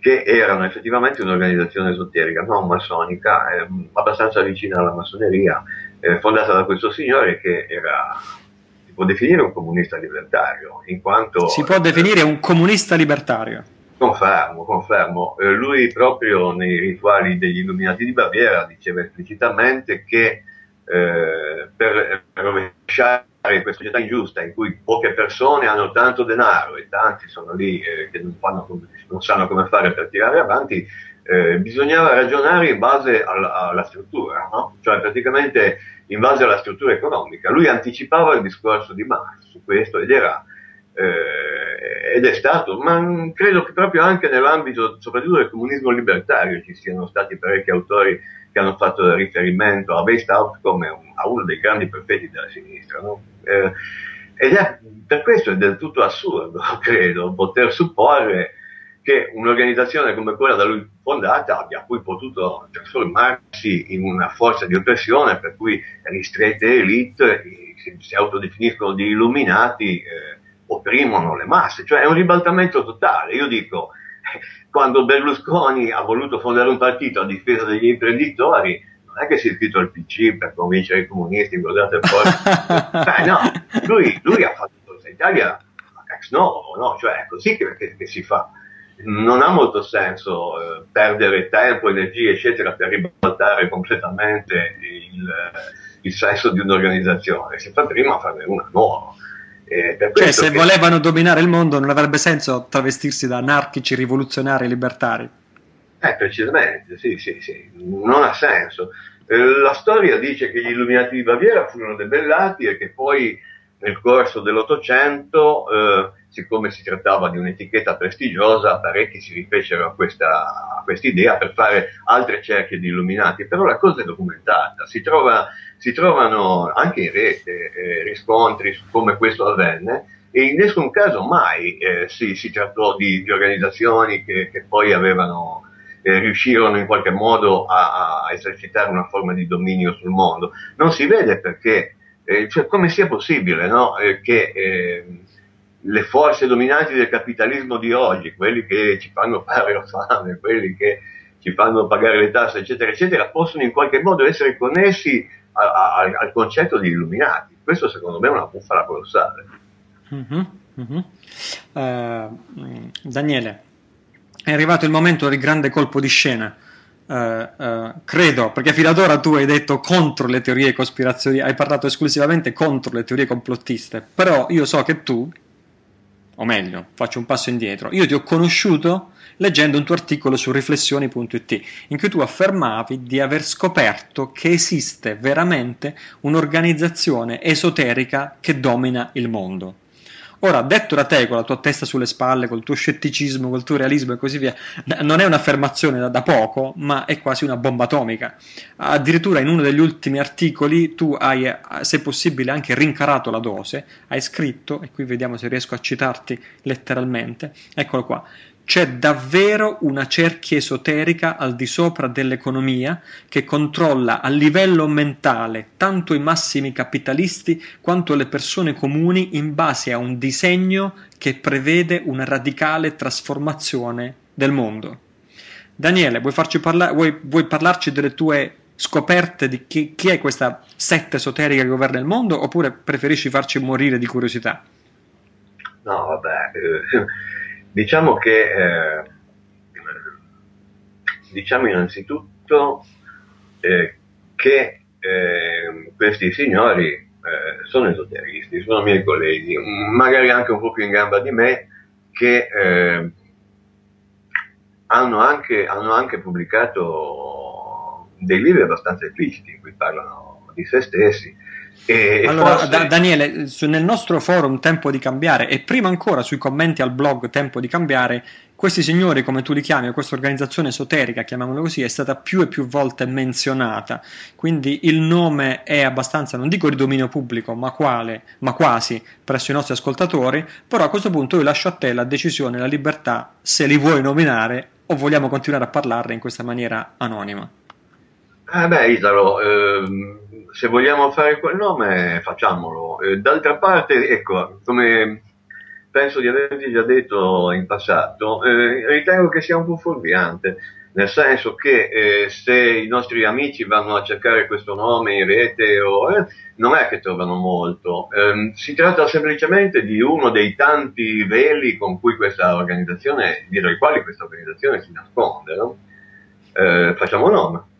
che erano effettivamente un'organizzazione esoterica, non massonica, eh, abbastanza vicina alla massoneria, eh, fondata da questo signore che era, si può definire un comunista libertario, in quanto... Si può definire un comunista libertario. Confermo, confermo. Eh, lui proprio nei rituali degli illuminati di Baviera diceva esplicitamente che eh, per rovesciare in questa società ingiusta in cui poche persone hanno tanto denaro e tanti sono lì eh, che non, fanno, non, sanno come fare per tirare avanti, eh, bisognava ragionare in base alla, alla struttura, no? cioè praticamente in base alla struttura economica. Lui anticipava il discorso di Marx su questo ed era eh, ed è stato, ma credo che proprio anche nell'ambito soprattutto del comunismo libertario ci siano stati parecchi autori che hanno fatto riferimento a Weishaupt come un, a uno dei grandi profeti della sinistra. No? Eh, ed è, per questo è del tutto assurdo, *laughs* credo, poter supporre che un'organizzazione come quella da lui fondata abbia poi potuto trasformarsi in una forza di oppressione per cui ristrette elite si, si autodefiniscono di illuminati, eh, opprimono le masse, cioè è un ribaltamento totale. Io dico, *laughs* quando Berlusconi ha voluto fondare un partito a difesa degli imprenditori, non è che si è iscritto al PC per convincere i comunisti, guardate poi. *laughs* Beh, no, lui, lui, ha fatto Forza Italia a ex novo, no? Cioè è così che, che, che, si fa. Non ha molto senso eh, perdere tempo, energie, eccetera, per ribaltare completamente il, il senso di un'organizzazione. Si fa prima a farne una nuova. Eh, cioè, se che... volevano dominare il mondo, non avrebbe senso travestirsi da anarchici, rivoluzionari, libertari. Eh, precisamente, sì, sì, sì, non ha senso. Eh, la storia dice che gli illuminati di Baviera furono debellati e che poi nel corso dell'Ottocento, eh, siccome si trattava di un'etichetta prestigiosa, parecchi si rifecero a questa, idea per fare altre cerchie di illuminati, però la cosa è documentata, si trova si trovano anche in rete eh, riscontri su come questo avvenne e in nessun caso mai eh, si, si, trattò di, di organizzazioni che, che, poi avevano, eh, riuscirono in qualche modo a, a, esercitare una forma di dominio sul mondo. Non si vede perché, eh, cioè come sia possibile no? Eh, che eh, le forze dominanti del capitalismo di oggi, quelli che ci fanno fare la fame, quelli che ci fanno pagare le tasse, eccetera, eccetera, possono in qualche modo essere connessi a, a, al concetto di illuminati. Questo secondo me è una bufala colossale. Mm-hmm, mm-hmm. Uh, Daniele, è arrivato il momento del grande colpo di scena. Uh, uh, credo, perché fino ad ora tu hai detto contro le teorie cospirazioni, hai parlato esclusivamente contro le teorie complottiste, però io so che tu, o meglio, faccio un passo indietro, io ti ho conosciuto leggendo un tuo articolo su riflessioni.it in cui tu affermavi di aver scoperto che esiste veramente un'organizzazione esoterica che domina il mondo. Ora, detto da te, con la tua testa sulle spalle, col tuo scetticismo, col tuo realismo e così via, non è un'affermazione da, da poco, ma è quasi una bomba atomica. Addirittura in uno degli ultimi articoli tu hai, se possibile, anche rincarato la dose, hai scritto, e qui vediamo se riesco a citarti letteralmente, eccolo qua, c'è davvero una cerchia esoterica al di sopra dell'economia che controlla a livello mentale tanto i massimi capitalisti quanto le persone comuni in base a un disegno che prevede una radicale trasformazione del mondo. Daniele, vuoi, parla- vuoi, vuoi parlarci delle tue scoperte di chi, chi, è questa setta esoterica che governa il mondo oppure preferisci farci morire di curiosità? No, vabbè. Diciamo che, eh, diciamo innanzitutto eh, che eh, questi signori eh, sono esoteristi, sono miei colleghi, magari anche un po' più in gamba di me, che eh, hanno anche, hanno anche pubblicato dei libri abbastanza espliciti in cui parlano di se stessi e allora, forse... da, Daniele, nel nostro forum Tempo di Cambiare e prima ancora sui commenti al blog Tempo di Cambiare, questi signori, come tu li chiami, questa organizzazione esoterica, chiamiamola così, è stata più e più volte menzionata. Quindi il nome è abbastanza, non dico di dominio pubblico, ma, quale, ma quasi presso i nostri ascoltatori. Però a questo punto io lascio a te la decisione, la libertà, se li vuoi nominare o vogliamo continuare a parlarne in questa maniera anonima. Eh beh, Isalo, ehm se vogliamo fare quel nome, facciamolo. Eh, d'altra parte, ecco, come penso di averti già detto in passato, eh, ritengo che sia un po' fuorviante, nel senso che eh, se i nostri amici vanno a cercare questo nome in rete o, eh, non è che trovano molto, ehm, si tratta semplicemente di uno dei tanti veli con cui questa organizzazione, dietro i quali questa organizzazione si nasconde. No? Eh, facciamo nome.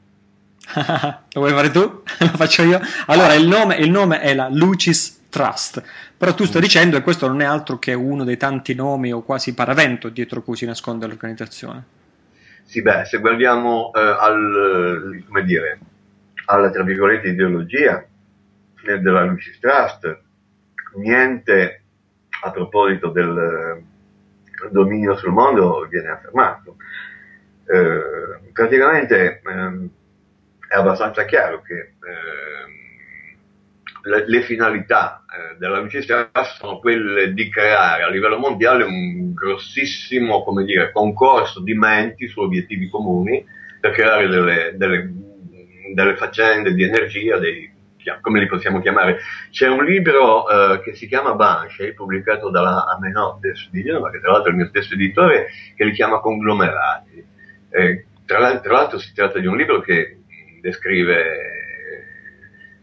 Lo vuoi fare tu? *laughs* Lo faccio io? Allora, il nome, il nome è la Lucis Trust, però tu stai mm. dicendo che questo non è altro che uno dei tanti nomi o quasi paravento dietro cui si nasconde l'organizzazione. Sì, beh, se guardiamo eh, al, come dire, alla, tra virgolette, ideologia della Lucis Trust, niente a proposito del eh, dominio sul mondo viene affermato. Eh, praticamente ehm, è abbastanza chiaro che ehm, le, le, finalità eh, della Lucistra sono quelle di creare a livello mondiale un grossissimo dire, concorso di menti su obiettivi comuni per creare delle, delle, delle faccende di energia, dei, come li possiamo chiamare. C'è un libro eh, che si chiama Banshee, pubblicato dalla Amenotes di Genova, che tra l'altro è il mio stesso editore, che li chiama Conglomerati. Eh, tra, tra l'altro si tratta di un libro che descrive,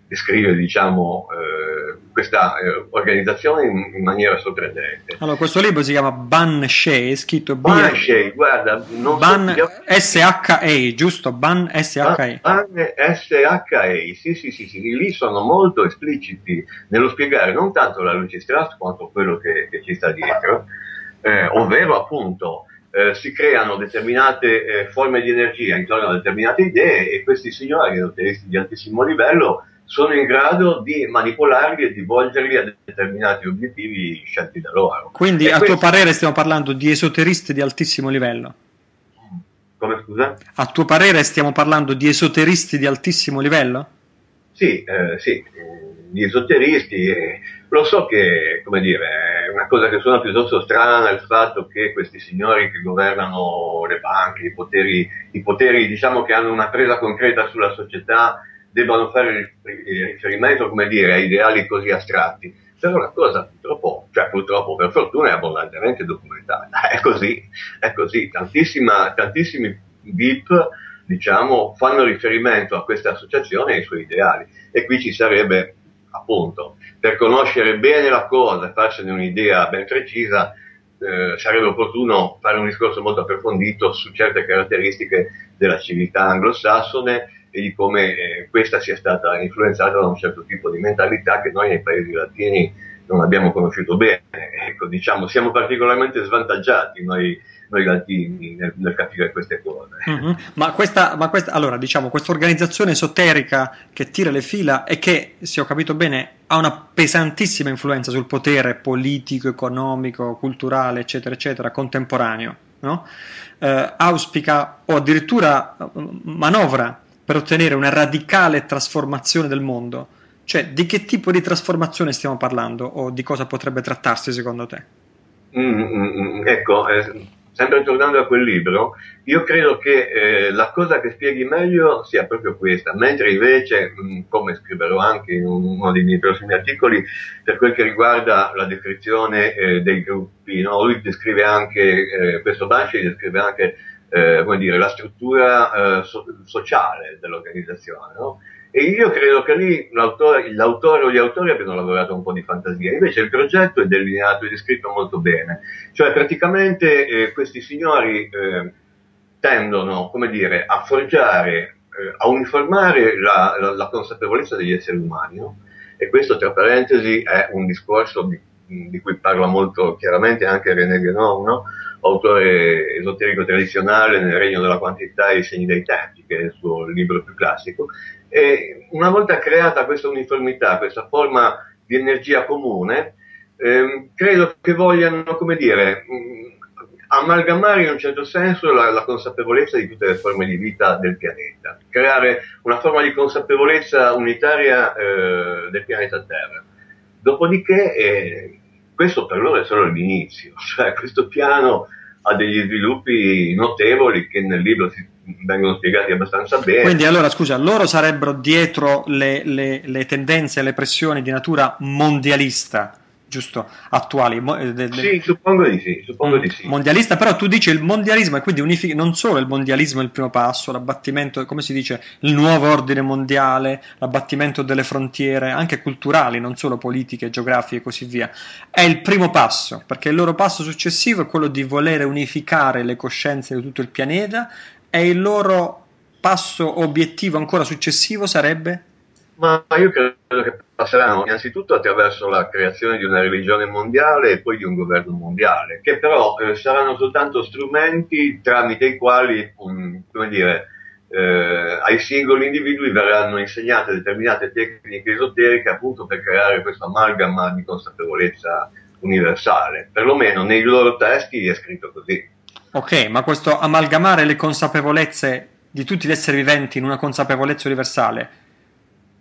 descrive diciamo, eh, questa eh, organizzazione in, in, maniera sorprendente. Allora, questo libro si chiama Banshee, scritto Banshee, guarda, non Ban so SHA, giusto? Ban SHA. Ban SHA, sì, sì, sì, sì, lì sono molto espliciti nello spiegare non tanto la Lucis Trust quanto quello che, che ci sta dietro, eh, ovvero appunto eh, si creano determinate eh, forme di energia intorno a determinate idee e questi signori, esoteristi di altissimo livello, sono in grado di manipolarli e di volgerli a determinati obiettivi scelti da loro. Quindi, e a questo... tuo parere, stiamo parlando di esoteristi di altissimo livello? Come scusa? A tuo parere, stiamo parlando di esoteristi di altissimo livello? Sì, eh, sì, di esoteristi. Lo so che, come dire, è una cosa che suona piuttosto strana il fatto che questi signori che governano le banche, i poteri, i poteri diciamo che hanno una presa concreta sulla società, debbano fare riferimento, come dire, a ideali così astratti. Però la cosa purtroppo, cioè purtroppo per fortuna è abbondantemente documentata. *laughs* È così, è così. tantissimi VIP diciamo, fanno riferimento a questa associazione e ai suoi ideali. E qui ci sarebbe, appunto, per conoscere bene la cosa e farsene un'idea ben precisa, eh, sarebbe opportuno fare un discorso molto approfondito su certe caratteristiche della civiltà anglosassone e di come eh, questa sia stata influenzata da un certo tipo di mentalità che noi nei paesi latini non abbiamo conosciuto bene. Ecco, diciamo, siamo particolarmente svantaggiati noi noi latini nel, nel capire queste cose. Mm-hmm. Ma, questa, ma questa, allora, diciamo, questa organizzazione esoterica che tira le fila e che, se ho capito bene, ha una pesantissima influenza sul potere politico, economico, culturale, eccetera, eccetera, contemporaneo, no? eh, auspica o addirittura eh, manovra per ottenere una radicale trasformazione del mondo. Cioè, di che tipo di trasformazione stiamo parlando o di cosa potrebbe trattarsi secondo te? Mm, mm, mm, ecco, eh, sempre tornando a quel libro, io credo che eh, la cosa che spieghi meglio sia proprio questa, mentre invece, mh, come scriverò anche in uno dei miei prossimi articoli, per quel che riguarda la descrizione eh, dei gruppi, no? lui descrive anche, eh, questo Banshee descrive anche eh, come dire, la struttura eh, so- sociale dell'organizzazione. No? E io credo che lì l'autore, l'autore, o gli autori abbiano lavorato un po' di fantasia, invece il progetto è delineato e descritto molto bene. Cioè praticamente eh, questi signori eh, tendono, come dire, a forgiare, eh, a uniformare la, la, la, consapevolezza degli esseri umani. No? E questo, tra parentesi, è un discorso di, di cui parla molto chiaramente anche René Guénon, no? autore esoterico tradizionale nel regno della quantità e i segni dei tempi, che è il suo libro più classico, e una volta creata questa uniformità, questa forma di energia comune, ehm, credo che vogliano, come dire, mm, amalgamare in un certo senso la, la, consapevolezza di tutte le forme di vita del pianeta, creare una forma di consapevolezza unitaria eh, del pianeta Terra. Dopodiché, eh, questo per loro è solo l'inizio, *laughs* cioè questo piano ha degli sviluppi notevoli che nel libro si vengono spiegati abbastanza bene. Quindi allora scusa, loro sarebbero dietro le, le, le tendenze e le pressioni di natura mondialista giusto, attuali. Eh, de, de, sì, suppongo di sì, suppongo di sì. Mondialista, però tu dici il mondialismo e quindi unific- non solo il mondialismo è il primo passo, l'abbattimento, come si dice, il nuovo ordine mondiale, l'abbattimento delle frontiere, anche culturali, non solo politiche, geografiche e così via. È il primo passo, perché il loro passo successivo è quello di volere unificare le coscienze di tutto il pianeta e il loro passo obiettivo ancora successivo sarebbe? Ma io credo che passeranno innanzitutto attraverso la creazione di una religione mondiale e poi di un governo mondiale, che però eh, saranno soltanto strumenti tramite i quali, um, come dire, eh, ai singoli individui verranno insegnate determinate tecniche esoteriche appunto per creare questo amalgama di consapevolezza universale. Perlomeno nei loro testi è scritto così. Ok, ma questo amalgamare le consapevolezze di tutti gli esseri viventi in una consapevolezza universale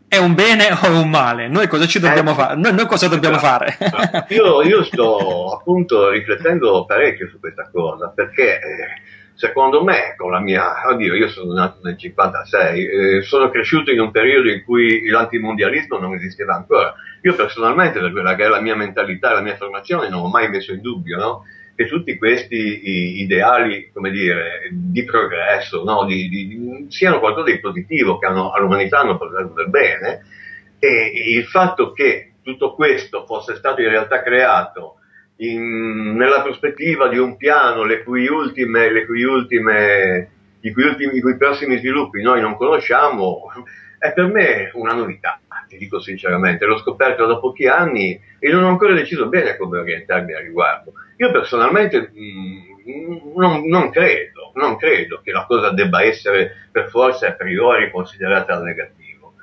è un bene o è un male? Noi cosa ci dobbiamo eh, fare? Noi, noi, cosa dobbiamo fare? *laughs* io, io, sto appunto riflettendo parecchio su questa cosa perché eh, secondo me con la mia, oddio io sono nato nel 56, eh, sono cresciuto in un periodo in cui l'antimondialismo non esisteva ancora. Io personalmente per quella che è la mia mentalità e la mia formazione non ho mai messo in dubbio, no? Che tutti questi ideali, come dire, di progresso, no? di, di, siano qualcosa di positivo, che hanno, all'umanità hanno portato del bene, e il fatto che tutto questo fosse stato in realtà creato in, nella prospettiva di un piano le cui ultime, le cui ultime, i, cui ultimi, i cui prossimi sviluppi noi non conosciamo, è per me una novità, ti dico sinceramente, l'ho scoperto da pochi anni e non ho ancora deciso bene come orientarmi al riguardo. Io personalmente mh, mm, non, non, credo, non credo che la cosa debba essere per forza a priori considerata negativo.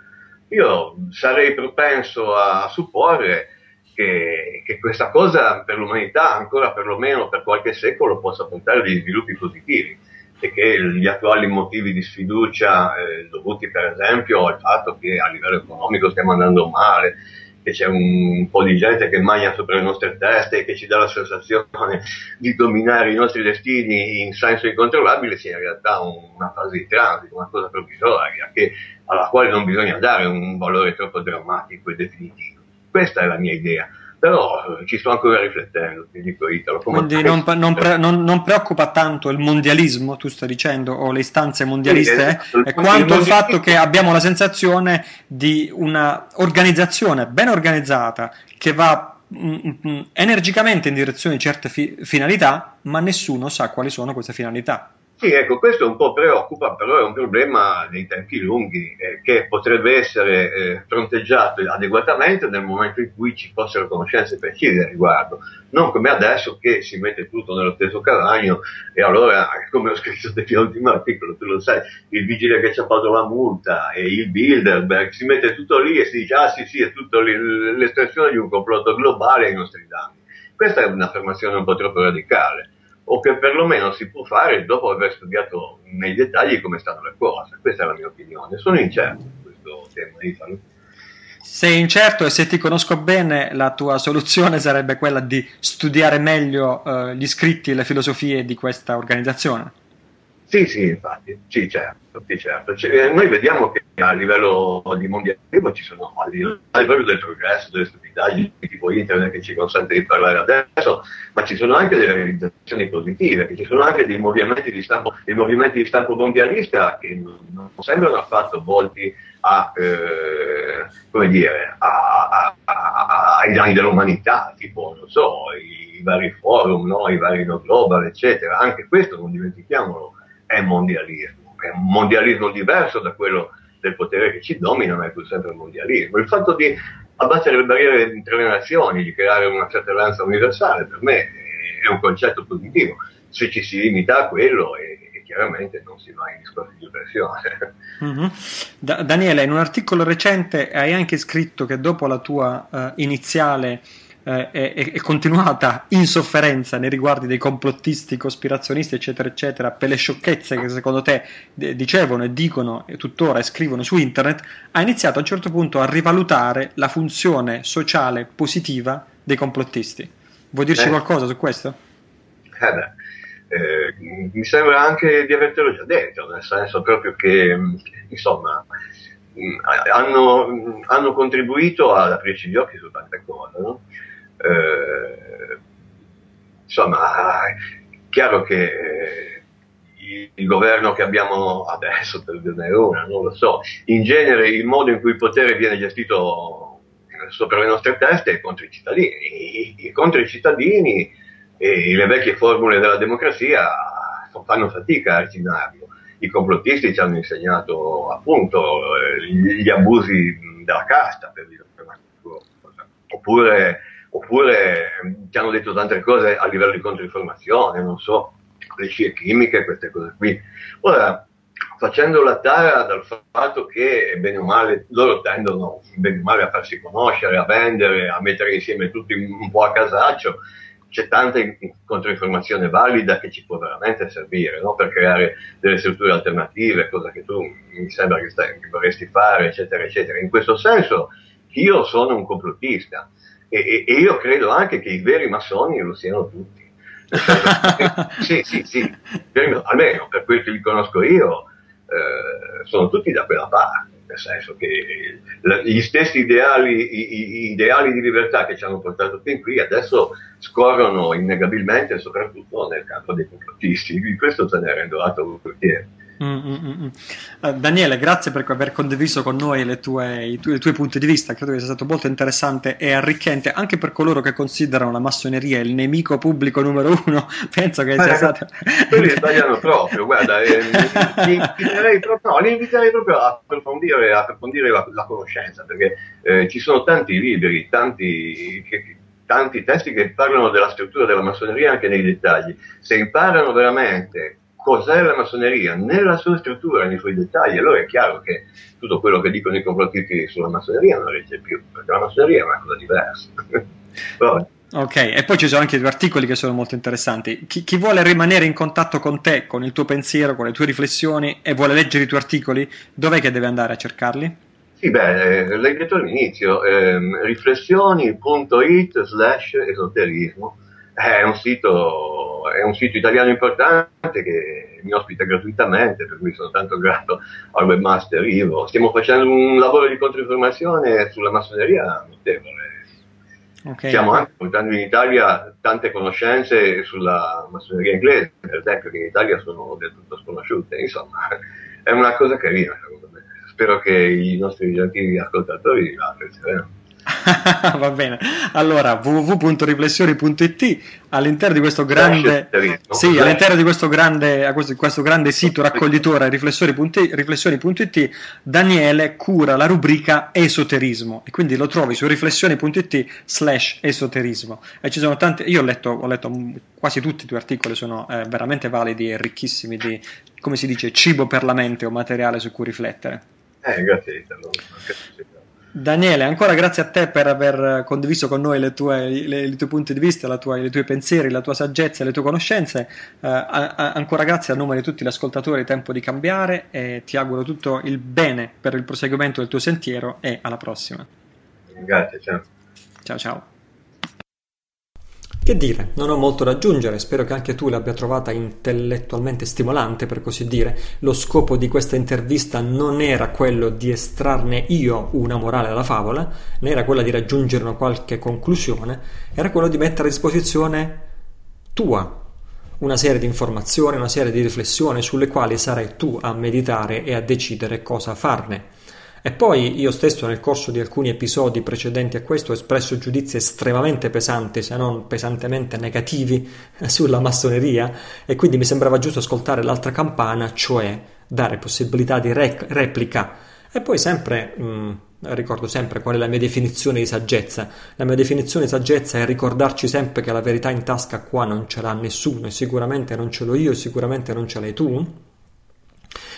Io sarei propenso a supporre che, che, questa cosa per l'umanità, ancora perlomeno per qualche secolo, possa portare degli sviluppi positivi e che gli attuali motivi di sfiducia eh, dovuti per esempio al fatto che a livello economico stiamo andando male, che c'è un po' di gente che magna sopra le nostre teste e che ci dà la sensazione di dominare i nostri destini in senso incontrollabile, sia in realtà una fase di transito, una cosa provvisoria, che, alla quale non bisogna dare un valore troppo drammatico e definitivo. Questa è la mia idea però eh, ci sto ancora riflettendo, ti dico Italo. Quindi non, non, pre, non, non, preoccupa tanto il mondialismo, tu stai dicendo, o le istanze mondialiste, sì, eh, quanto il, il fatto che abbiamo la sensazione di una organizzazione ben organizzata che va mm, mm, mm, energicamente in direzione di certe fi- finalità, ma nessuno sa quali sono queste finalità. Sì, ecco, questo un po' preoccupa, però è un problema dei tempi lunghi eh, che potrebbe essere eh, fronteggiato adeguatamente nel momento in cui ci fossero conoscenze precise al riguardo, non come adesso che si mette tutto nello stesso cavagno e allora, *laughs* come ho scritto nell'ultimo articolo, tu lo sai, il vigile che ci ha fatto la multa e il Bilderberg si mette tutto lì e si dice ah sì sì è tutto l'espressione di un complotto globale ai nostri danni. Questa è un'affermazione un po' troppo radicale o che perlomeno si può fare dopo aver studiato nei dettagli come stanno le cose. Questa è la mia opinione. Sono incerto su questo tema, Italo. Sei incerto e se ti conosco bene la tua soluzione sarebbe quella di studiare meglio uh, gli scritti e le filosofie di questa organizzazione? Sì, sì, infatti, sì, certo, sì, certo. Cioè, noi vediamo che a livello di mondialismo ci sono, a livello del progresso, delle stupidaggini tipo internet che ci consente di parlare adesso, ma ci sono anche delle realizzazioni positive, che ci sono anche dei movimenti di stampo, movimenti di stampo mondialista che non, non sembrano affatto volti a, eh, come dire, a, a, ai danni dell'umanità, tipo, non so, i, i vari forum, no? i vari no global, eccetera. Anche questo, non dimentichiamolo, è mondialismo, è un mondialismo diverso da quello del potere che ci domina, ma è pur sempre il mondialismo. Il fatto di abbattere le barriere tra le nazioni, di creare una certa alleanza universale, per me è un concetto positivo. Se ci si limita a quello, e, chiaramente non si va in discorsi di oppressione. Mm-hmm. Da- Daniele, in un articolo recente hai anche scritto che dopo la tua uh, iniziale eh, è, è, continuata insofferenza nei riguardi dei complottisti, cospirazionisti, eccetera, eccetera, per le sciocchezze che secondo te d- dicevano e dicono e tuttora e scrivono su internet, ha iniziato a un certo punto a rivalutare la funzione sociale positiva dei complottisti. Vuoi dirci eh. qualcosa su questo? Eh beh, eh, mi sembra anche di avertelo già detto, nel senso proprio che, insomma, hanno, hanno contribuito ad aprirci gli occhi su tante cose, no? Eh, insomma, è chiaro che eh, il governo che abbiamo adesso, per dirne una, non lo so, in genere il modo in cui il potere viene gestito sopra le nostre teste è contro i cittadini. I, contro i cittadini e le vecchie formule della democrazia fanno fatica a arginarlo. I complottisti ci hanno insegnato appunto eh, gli abusi della casta, per dire. Oppure oppure ehm, ti hanno detto tante cose a livello di controinformazione, non so, le scie chimiche, queste cose qui. Ora, facendo la tara dal fatto che bene o male loro tendono bene o male a farsi conoscere, a vendere, a mettere insieme tutti un po' a casaccio, c'è tanta controinformazione valida che ci può veramente servire no? per creare delle strutture alternative, cosa che tu mi sembra che, stai, che vorresti fare, eccetera, eccetera. In questo senso io sono un complottista e, e, io credo anche che i veri massoni lo siano tutti. *laughs* sì, sì, sì, almeno per quel che li conosco io, eh, sono tutti da quella parte, nel senso che gli stessi ideali, ideali, di libertà che ci hanno portato fin qui adesso scorrono innegabilmente, soprattutto nel campo dei complottisti. Di questo te ne rendo atto volentieri. Uh, Daniele, grazie per aver condiviso con noi tue, i, tu, i, tuoi punti di vista, credo che sia stato molto interessante e arricchente anche per coloro che considerano la massoneria il nemico pubblico numero uno. *laughs* Penso che sia stato. Quelli sbagliano proprio, guarda, eh, li, inviterei proprio, no, li inviterei proprio a approfondire, a approfondire la, la, conoscenza perché eh, ci sono tanti libri, tanti. Che, tanti testi che parlano della struttura della massoneria anche nei dettagli. Se imparano veramente cos'è la massoneria nella sua struttura, nei suoi dettagli, allora è chiaro che tutto quello che dicono i complottisti sulla massoneria non regge più, perché la massoneria è una cosa diversa. *laughs* Ok, e poi ci sono anche due articoli che sono molto interessanti. Chi, chi, vuole rimanere in contatto con te, con il tuo pensiero, con le tue riflessioni e vuole leggere i tuoi articoli, dov'è che deve andare a cercarli? Sì, beh, l'hai detto all'inizio, ehm, riflessioni.it slash esoterismo è un, sito, è un sito italiano importante che mi ospita gratuitamente, per cui sono tanto grato al webmaster Ivo. Stiamo facendo un lavoro di controinformazione sulla massoneria notevole. Okay. Stiamo anche portando in Italia tante conoscenze sulla massoneria inglese, per esempio, che in Italia sono del tutto sconosciute. Insomma, è una cosa carina, secondo me. Spero che i nostri gentili ascoltatori la apprezzeranno. *laughs* Va bene. Allora, www.riflessioni.it all'interno di questo grande sì, all'interno di questo grande, questo grande sito raccoglitore riflessioni.it Daniele cura la rubrica esoterismo. E quindi lo trovi su riflessioni.it slash esoterismo. E ci sono tante io ho letto, ho letto quasi tutti i tuoi articoli sono eh, veramente validi e ricchissimi di come si dice cibo per la mente o materiale su cui riflettere. Eh grazie Daniele, ancora grazie a te per aver condiviso con noi le tue, le, i tuoi punti di vista, tua, i tuoi pensieri, la tua saggezza e le tue conoscenze. Eh, a, a, ancora grazie a nome di tutti gli ascoltatori, tempo di cambiare e ti auguro tutto il bene per il proseguimento del tuo sentiero e alla prossima. Grazie, ciao. Ciao ciao. Che dire, non ho molto da aggiungere, spero che anche tu l'abbia trovata intellettualmente stimolante, per così dire. Lo scopo di questa intervista non era quello di estrarne io una morale dalla favola, né era quella di raggiungere una qualche conclusione, era quello di mettere a disposizione tua una serie di informazioni, una serie di riflessioni sulle quali sarai tu a meditare e a decidere cosa farne. E poi io stesso nel corso di alcuni episodi precedenti a questo ho espresso giudizi estremamente pesanti, se non pesantemente negativi, *laughs* sulla massoneria e quindi mi sembrava giusto ascoltare l'altra campana, cioè dare possibilità di rec- replica. E poi sempre, mh, mm, ricordo sempre qual è la mia definizione di saggezza. La mia definizione di saggezza è ricordarci sempre che la verità in tasca qua non ce l'ha nessuno e sicuramente non ce l'ho io e sicuramente non ce l'hai tu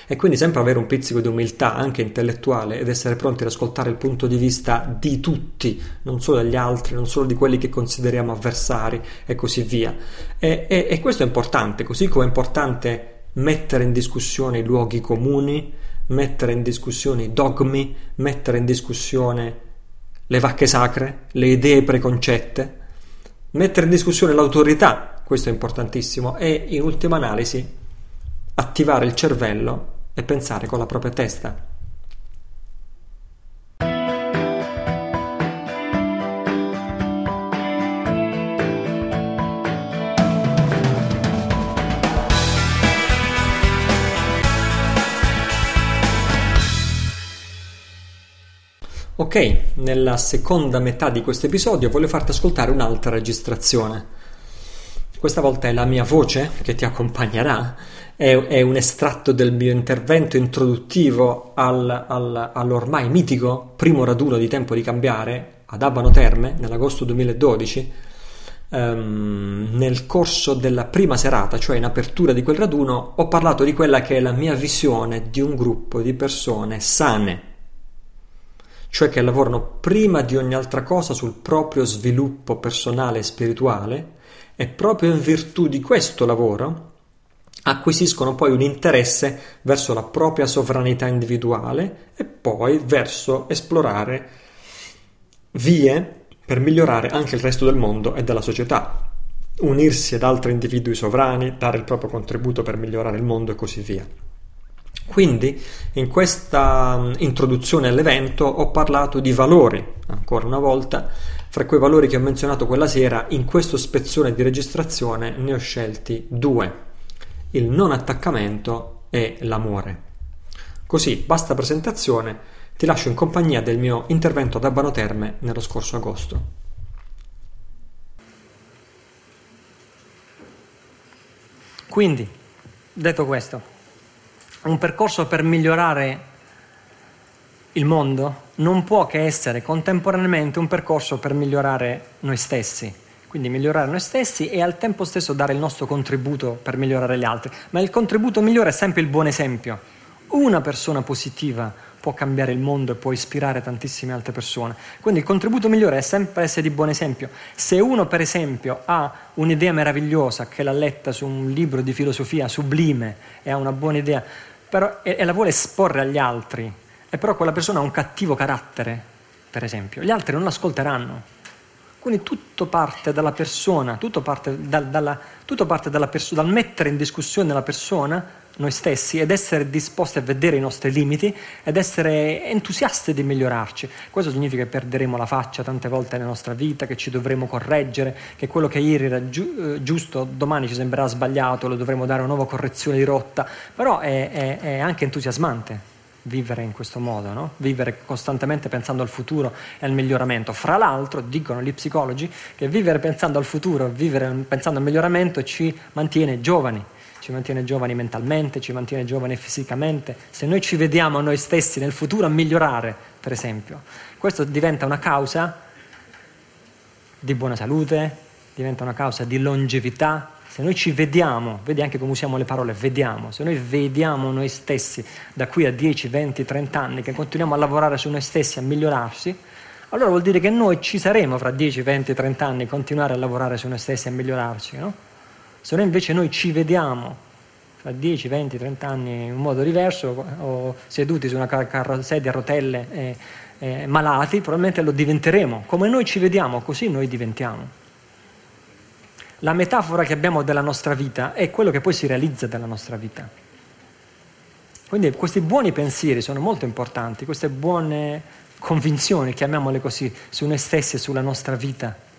e quindi sempre avere un pizzico di umiltà anche intellettuale ed essere pronti ad ascoltare il punto di vista di tutti, non solo degli altri, non solo di quelli che consideriamo avversari e così via. E, e, e questo è importante, così come è importante mettere in discussione i luoghi comuni, mettere in discussione i dogmi, mettere in discussione le vacche sacre, le idee preconcette, mettere in discussione l'autorità, questo è importantissimo, e in ultima analisi attivare il cervello e pensare con la propria testa. Ok, nella seconda metà di questo episodio voglio farti ascoltare un'altra registrazione. Questa volta è la mia voce che ti accompagnerà è, è un estratto del mio intervento introduttivo al, al, all'ormai mitico primo raduno di Tempo di Cambiare ad Abano Terme nell'agosto 2012. Um, ehm, nel corso della prima serata, cioè in apertura di quel raduno, ho parlato di quella che è la mia visione di un gruppo di persone sane, cioè che lavorano prima di ogni altra cosa sul proprio sviluppo personale e spirituale e proprio in virtù di questo lavoro acquisiscono poi un interesse verso la propria sovranità individuale e poi verso esplorare vie per migliorare anche il resto del mondo e della società, unirsi ad altri individui sovrani, dare il proprio contributo per migliorare il mondo e così via. Quindi in questa mm, introduzione all'evento ho parlato di valori, ancora una volta, fra quei valori che ho menzionato quella sera, in questo spezzone di registrazione ne ho scelti due il non attaccamento e l'amore. Così, basta presentazione, ti lascio in compagnia del mio intervento ad Abano Terme nello scorso agosto. Quindi, detto questo, un percorso per migliorare il mondo non può che essere contemporaneamente un percorso per migliorare noi stessi quindi migliorare noi stessi e al tempo stesso dare il nostro contributo per migliorare gli altri. Ma il contributo migliore è sempre il buon esempio. Una persona positiva può cambiare il mondo e può ispirare tantissime altre persone. Quindi il contributo migliore è sempre essere di buon esempio. Se uno, per esempio, ha un'idea meravigliosa che l'ha letta su un libro di filosofia sublime e ha una buona idea però, e, e la vuole esporre agli altri, e però quella persona ha un cattivo carattere, per esempio, gli altri non l'ascolteranno quindi tutto parte dalla persona, tutto parte, dal, dalla, tutto parte dalla perso- dal mettere in discussione la persona, noi stessi, ed essere disposti a vedere i nostri limiti ed essere entusiasti di migliorarci. Questo significa che perderemo la faccia tante volte nella nostra vita, che ci dovremo correggere, che quello che ieri era giu- eh, giusto domani ci sembrerà sbagliato, lo dovremo dare una nuova correzione di rotta, però è, è, è anche entusiasmante vivere in questo modo, no? vivere costantemente pensando al futuro e al miglioramento. Fra l'altro, dicono gli psicologi, che vivere pensando al futuro, vivere pensando al miglioramento ci mantiene giovani, ci mantiene giovani mentalmente, ci mantiene giovani fisicamente. Se noi ci vediamo noi stessi nel futuro a migliorare, per esempio, questo diventa una causa di buona salute, diventa una causa di longevità, se noi ci vediamo, vedi anche come usiamo le parole, vediamo, se noi vediamo noi stessi da qui a 10, 20, 30 anni che continuiamo a lavorare su noi stessi, a migliorarsi, allora vuol dire che noi ci saremo fra 10, 20, 30 anni a continuare a lavorare su noi stessi a migliorarci, no? Se noi invece noi ci vediamo fra 10, 20, 30 anni in un modo diverso o seduti su una car- sedia a rotelle e, e malati, probabilmente lo diventeremo. Come noi ci vediamo, così noi diventiamo la metafora che abbiamo della nostra vita è quello che poi si realizza della nostra vita. Quindi questi buoni pensieri sono molto importanti, queste buone convinzioni, chiamiamole così, su noi stessi e sulla nostra vita.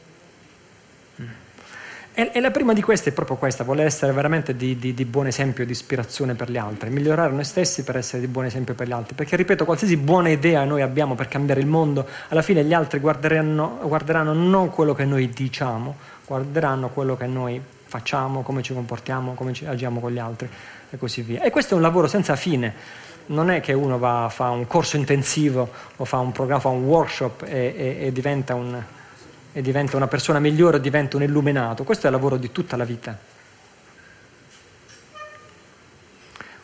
E, la prima di queste è proprio questa, voler essere veramente di, di, di buon esempio, di ispirazione per gli altri, migliorare noi stessi per essere di buon esempio per gli altri. Perché, ripeto, qualsiasi buona idea noi abbiamo per cambiare il mondo, alla fine gli altri guarderanno, guarderanno non quello che noi diciamo, guarderanno quello che noi facciamo, come ci comportiamo, come ci agiamo con gli altri e così via. E questo è un lavoro senza fine. Non è che uno va, fa un corso intensivo o fa un programma, fa un workshop e, e, e, diventa un, e diventa una persona migliore, diventa un illuminato. Questo è il lavoro di tutta la vita.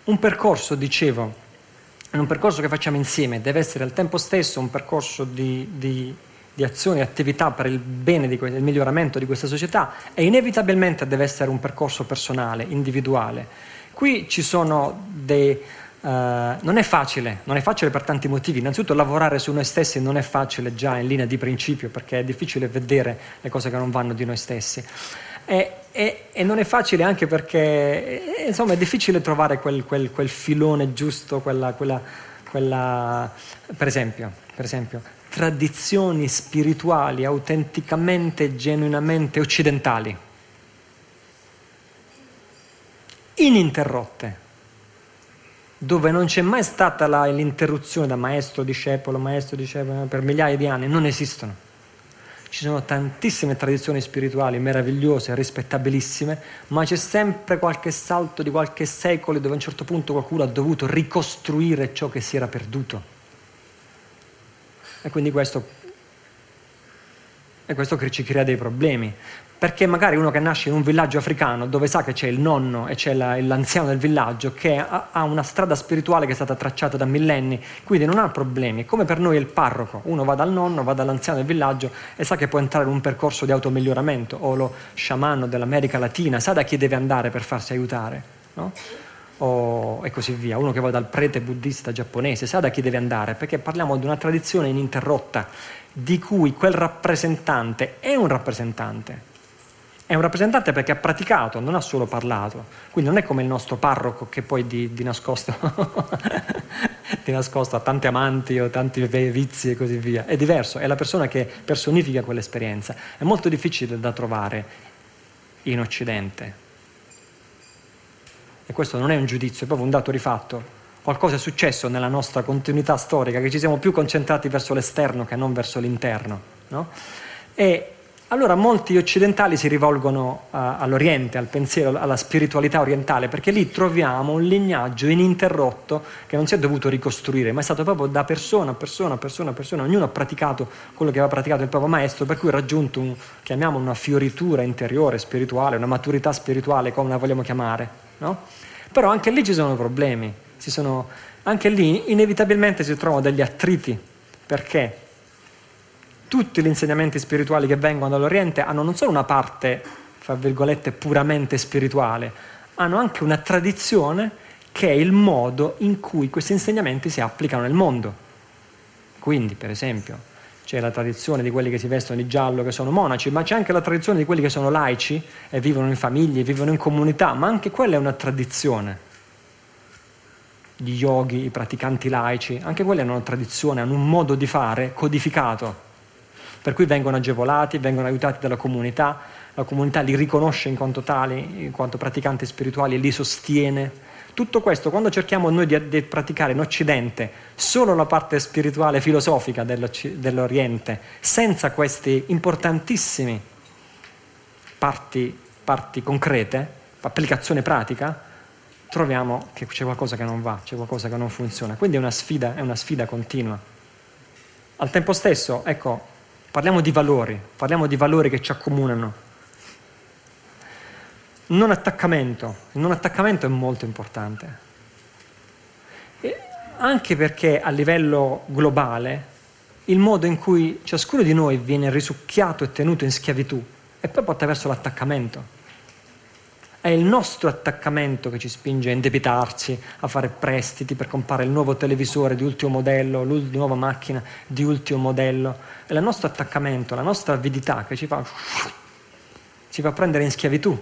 Un percorso, dicevo, un percorso che facciamo insieme, deve essere al tempo stesso un percorso di, di di azioni e attività per il bene, di, il miglioramento di questa società e inevitabilmente deve essere un percorso personale, individuale. Qui ci sono dei... Uh, non è facile, non è facile per tanti motivi. Innanzitutto lavorare su noi stessi non è facile già in linea di principio perché è difficile vedere le cose che non vanno di noi stessi. E, e, e non è facile anche perché eh, insomma, è difficile trovare quel, quel, quel filone giusto, quella, quella, quella per, esempio, per esempio, tradizioni spirituali autenticamente e genuinamente occidentali, ininterrotte, dove non c'è mai stata la, l'interruzione da maestro-discepolo, maestro-discepolo per migliaia di anni, non esistono. Ci sono tantissime tradizioni spirituali meravigliose, rispettabilissime, ma c'è sempre qualche salto di qualche secolo dove a un certo punto qualcuno ha dovuto ricostruire ciò che si era perduto. E quindi questo, e questo ci crea dei problemi. Perché magari uno che nasce in un villaggio africano dove sa che c'è il nonno e c'è la, l'anziano del villaggio che ha, ha, una strada spirituale che è stata tracciata da millenni, quindi non ha problemi. Come per noi il parroco, uno va dal nonno, va dall'anziano del villaggio e sa che può entrare in un percorso di automiglioramento, o lo sciamano dell'America Latina, sa da chi deve andare per farsi aiutare. No? O, e così via. Uno che va dal prete buddista giapponese sa da chi deve andare, perché parliamo di una tradizione ininterrotta di cui quel rappresentante è un rappresentante. È un rappresentante perché ha praticato, non ha solo parlato. Quindi non è come il nostro parroco che poi di, di, nascosto, *laughs* di nascosto, ha tanti amanti o tanti vizi e così via. È diverso, è la persona che personifica quell'esperienza. È molto difficile da trovare in Occidente e questo non è un giudizio, è proprio un dato rifatto, qualcosa è successo nella nostra continuità storica, che ci siamo più concentrati verso l'esterno che non verso l'interno. No? E allora molti occidentali si rivolgono uh, all'Oriente, al pensiero, alla spiritualità orientale, perché lì troviamo un lignaggio ininterrotto che non si è dovuto ricostruire, ma è stato proprio da persona a persona, persona a persona, ognuno ha praticato quello che aveva praticato il proprio maestro, per cui ha raggiunto, un, chiamiamolo una fioritura interiore, spirituale, una maturità spirituale, come la vogliamo chiamare. No? Però anche lì ci sono problemi, sono, anche lì inevitabilmente si trovano degli attriti, perché tutti gli insegnamenti spirituali che vengono dall'Oriente hanno non solo una parte, fra virgolette, puramente spirituale, hanno anche una tradizione che è il modo in cui questi insegnamenti si applicano nel mondo. Quindi, per esempio, c'è la tradizione di quelli che si vestono di giallo, che sono monaci, ma c'è anche la tradizione di quelli che sono laici e vivono in famiglie, vivono in comunità, ma anche quella è una tradizione. Gli yogi, i praticanti laici, anche quella è una tradizione, hanno un modo di fare codificato, per cui vengono agevolati, vengono aiutati dalla comunità, la comunità li riconosce in quanto tali, in quanto praticanti spirituali li sostiene Tutto questo, quando cerchiamo noi di, di praticare in Occidente solo la parte spirituale filosofica dell'Oriente, senza queste importantissime parti, parti concrete, applicazione pratica, troviamo che c'è qualcosa che non va, c'è qualcosa che non funziona. Quindi è una sfida, è una sfida continua. Al tempo stesso, ecco, parliamo di valori, parliamo di valori che ci accomunano non attaccamento. Il non attaccamento è molto importante. E anche perché a livello globale il modo in cui ciascuno di noi viene risucchiato e tenuto in schiavitù è proprio attraverso l'attaccamento. È il nostro attaccamento che ci spinge a indebitarci, a fare prestiti per comprare il nuovo televisore di ultimo modello, la nuova macchina di ultimo modello. È il nostro attaccamento, la nostra avidità che ci fa, ci fa prendere in schiavitù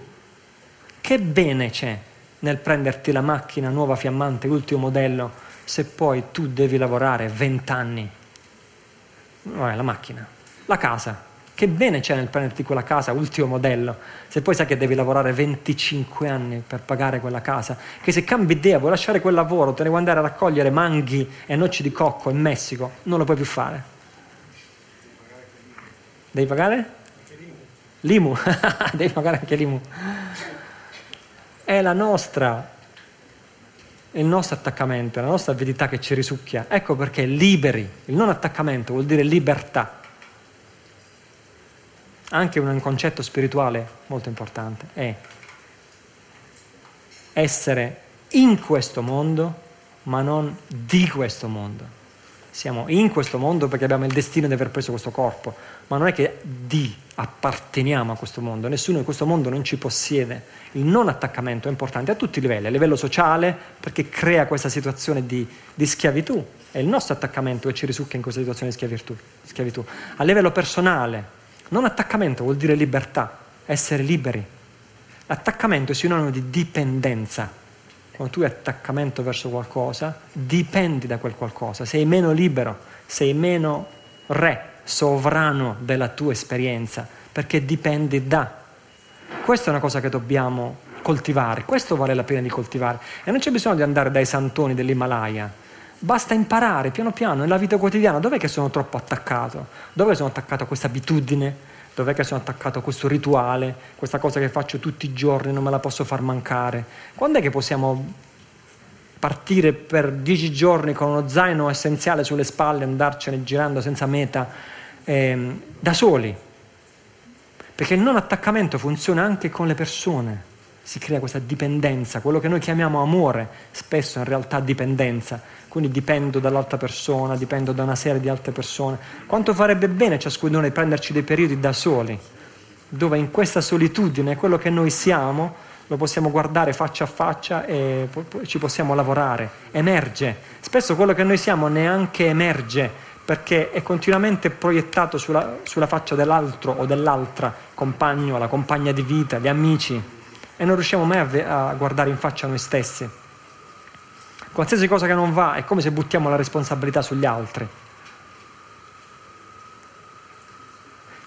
che bene c'è nel prenderti la macchina nuova fiammante, ultimo modello, se poi tu devi lavorare vent'anni? No, la macchina, la casa. Che bene c'è nel prenderti quella casa, ultimo modello, se poi sai che devi lavorare 25 anni per pagare quella casa, che se cambi idea, vuoi lasciare quel lavoro, te ne vuoi andare a raccogliere manghi e noci di cocco in Messico, non lo puoi più fare. Devi pagare? L'IMU, devi pagare anche l'IMU *laughs* è la nostra, il nostro attaccamento, la nostra avidità che ci risucchia. Ecco perché liberi, il non attaccamento vuol dire libertà. Anche un concetto spirituale molto importante è essere in questo mondo, ma non di questo mondo. Siamo in questo mondo perché abbiamo il destino di aver preso questo corpo, ma non è che di apparteniamo a questo mondo, nessuno in questo mondo non ci possiede. Il non attaccamento è importante a tutti i livelli, a livello sociale perché crea questa situazione di, di schiavitù, è il nostro attaccamento che ci risucchia in questa situazione di schiavitù, schiavitù. A livello personale, non attaccamento vuol dire libertà, essere liberi. L'attaccamento è sinonimo di dipendenza quando tu hai attaccamento verso qualcosa, dipendi da quel qualcosa, sei meno libero, sei meno re, sovrano della tua esperienza, perché dipendi da. Questa è una cosa che dobbiamo coltivare, questo vale la pena di coltivare. E non c'è bisogno di andare dai santoni dell'Himalaya, basta imparare piano piano nella vita quotidiana dov'è che sono troppo attaccato, dove sono attaccato a questa abitudine, dov'è che sono attaccato a questo rituale, questa cosa che faccio tutti i giorni, non me la posso far mancare. Quando è che possiamo partire per dieci giorni con uno zaino essenziale sulle spalle, andarcene girando senza meta, ehm, da soli? Perché il non attaccamento funziona anche con le persone, si crea questa dipendenza, quello che noi chiamiamo amore, spesso in realtà dipendenza quindi dipendo dall'altra persona, dipendo da una serie di altre persone. Quanto farebbe bene ciascuno di noi prenderci dei periodi da soli, dove in questa solitudine quello che noi siamo lo possiamo guardare faccia a faccia e ci possiamo lavorare, emerge. Spesso quello che noi siamo neanche emerge perché è continuamente proiettato sulla, sulla faccia dell'altro o dell'altra, compagno, la compagna di vita, gli amici, e non riusciamo mai a, a guardare in faccia noi stessi. Qualsiasi cosa che non va è come se buttiamo la responsabilità sugli altri.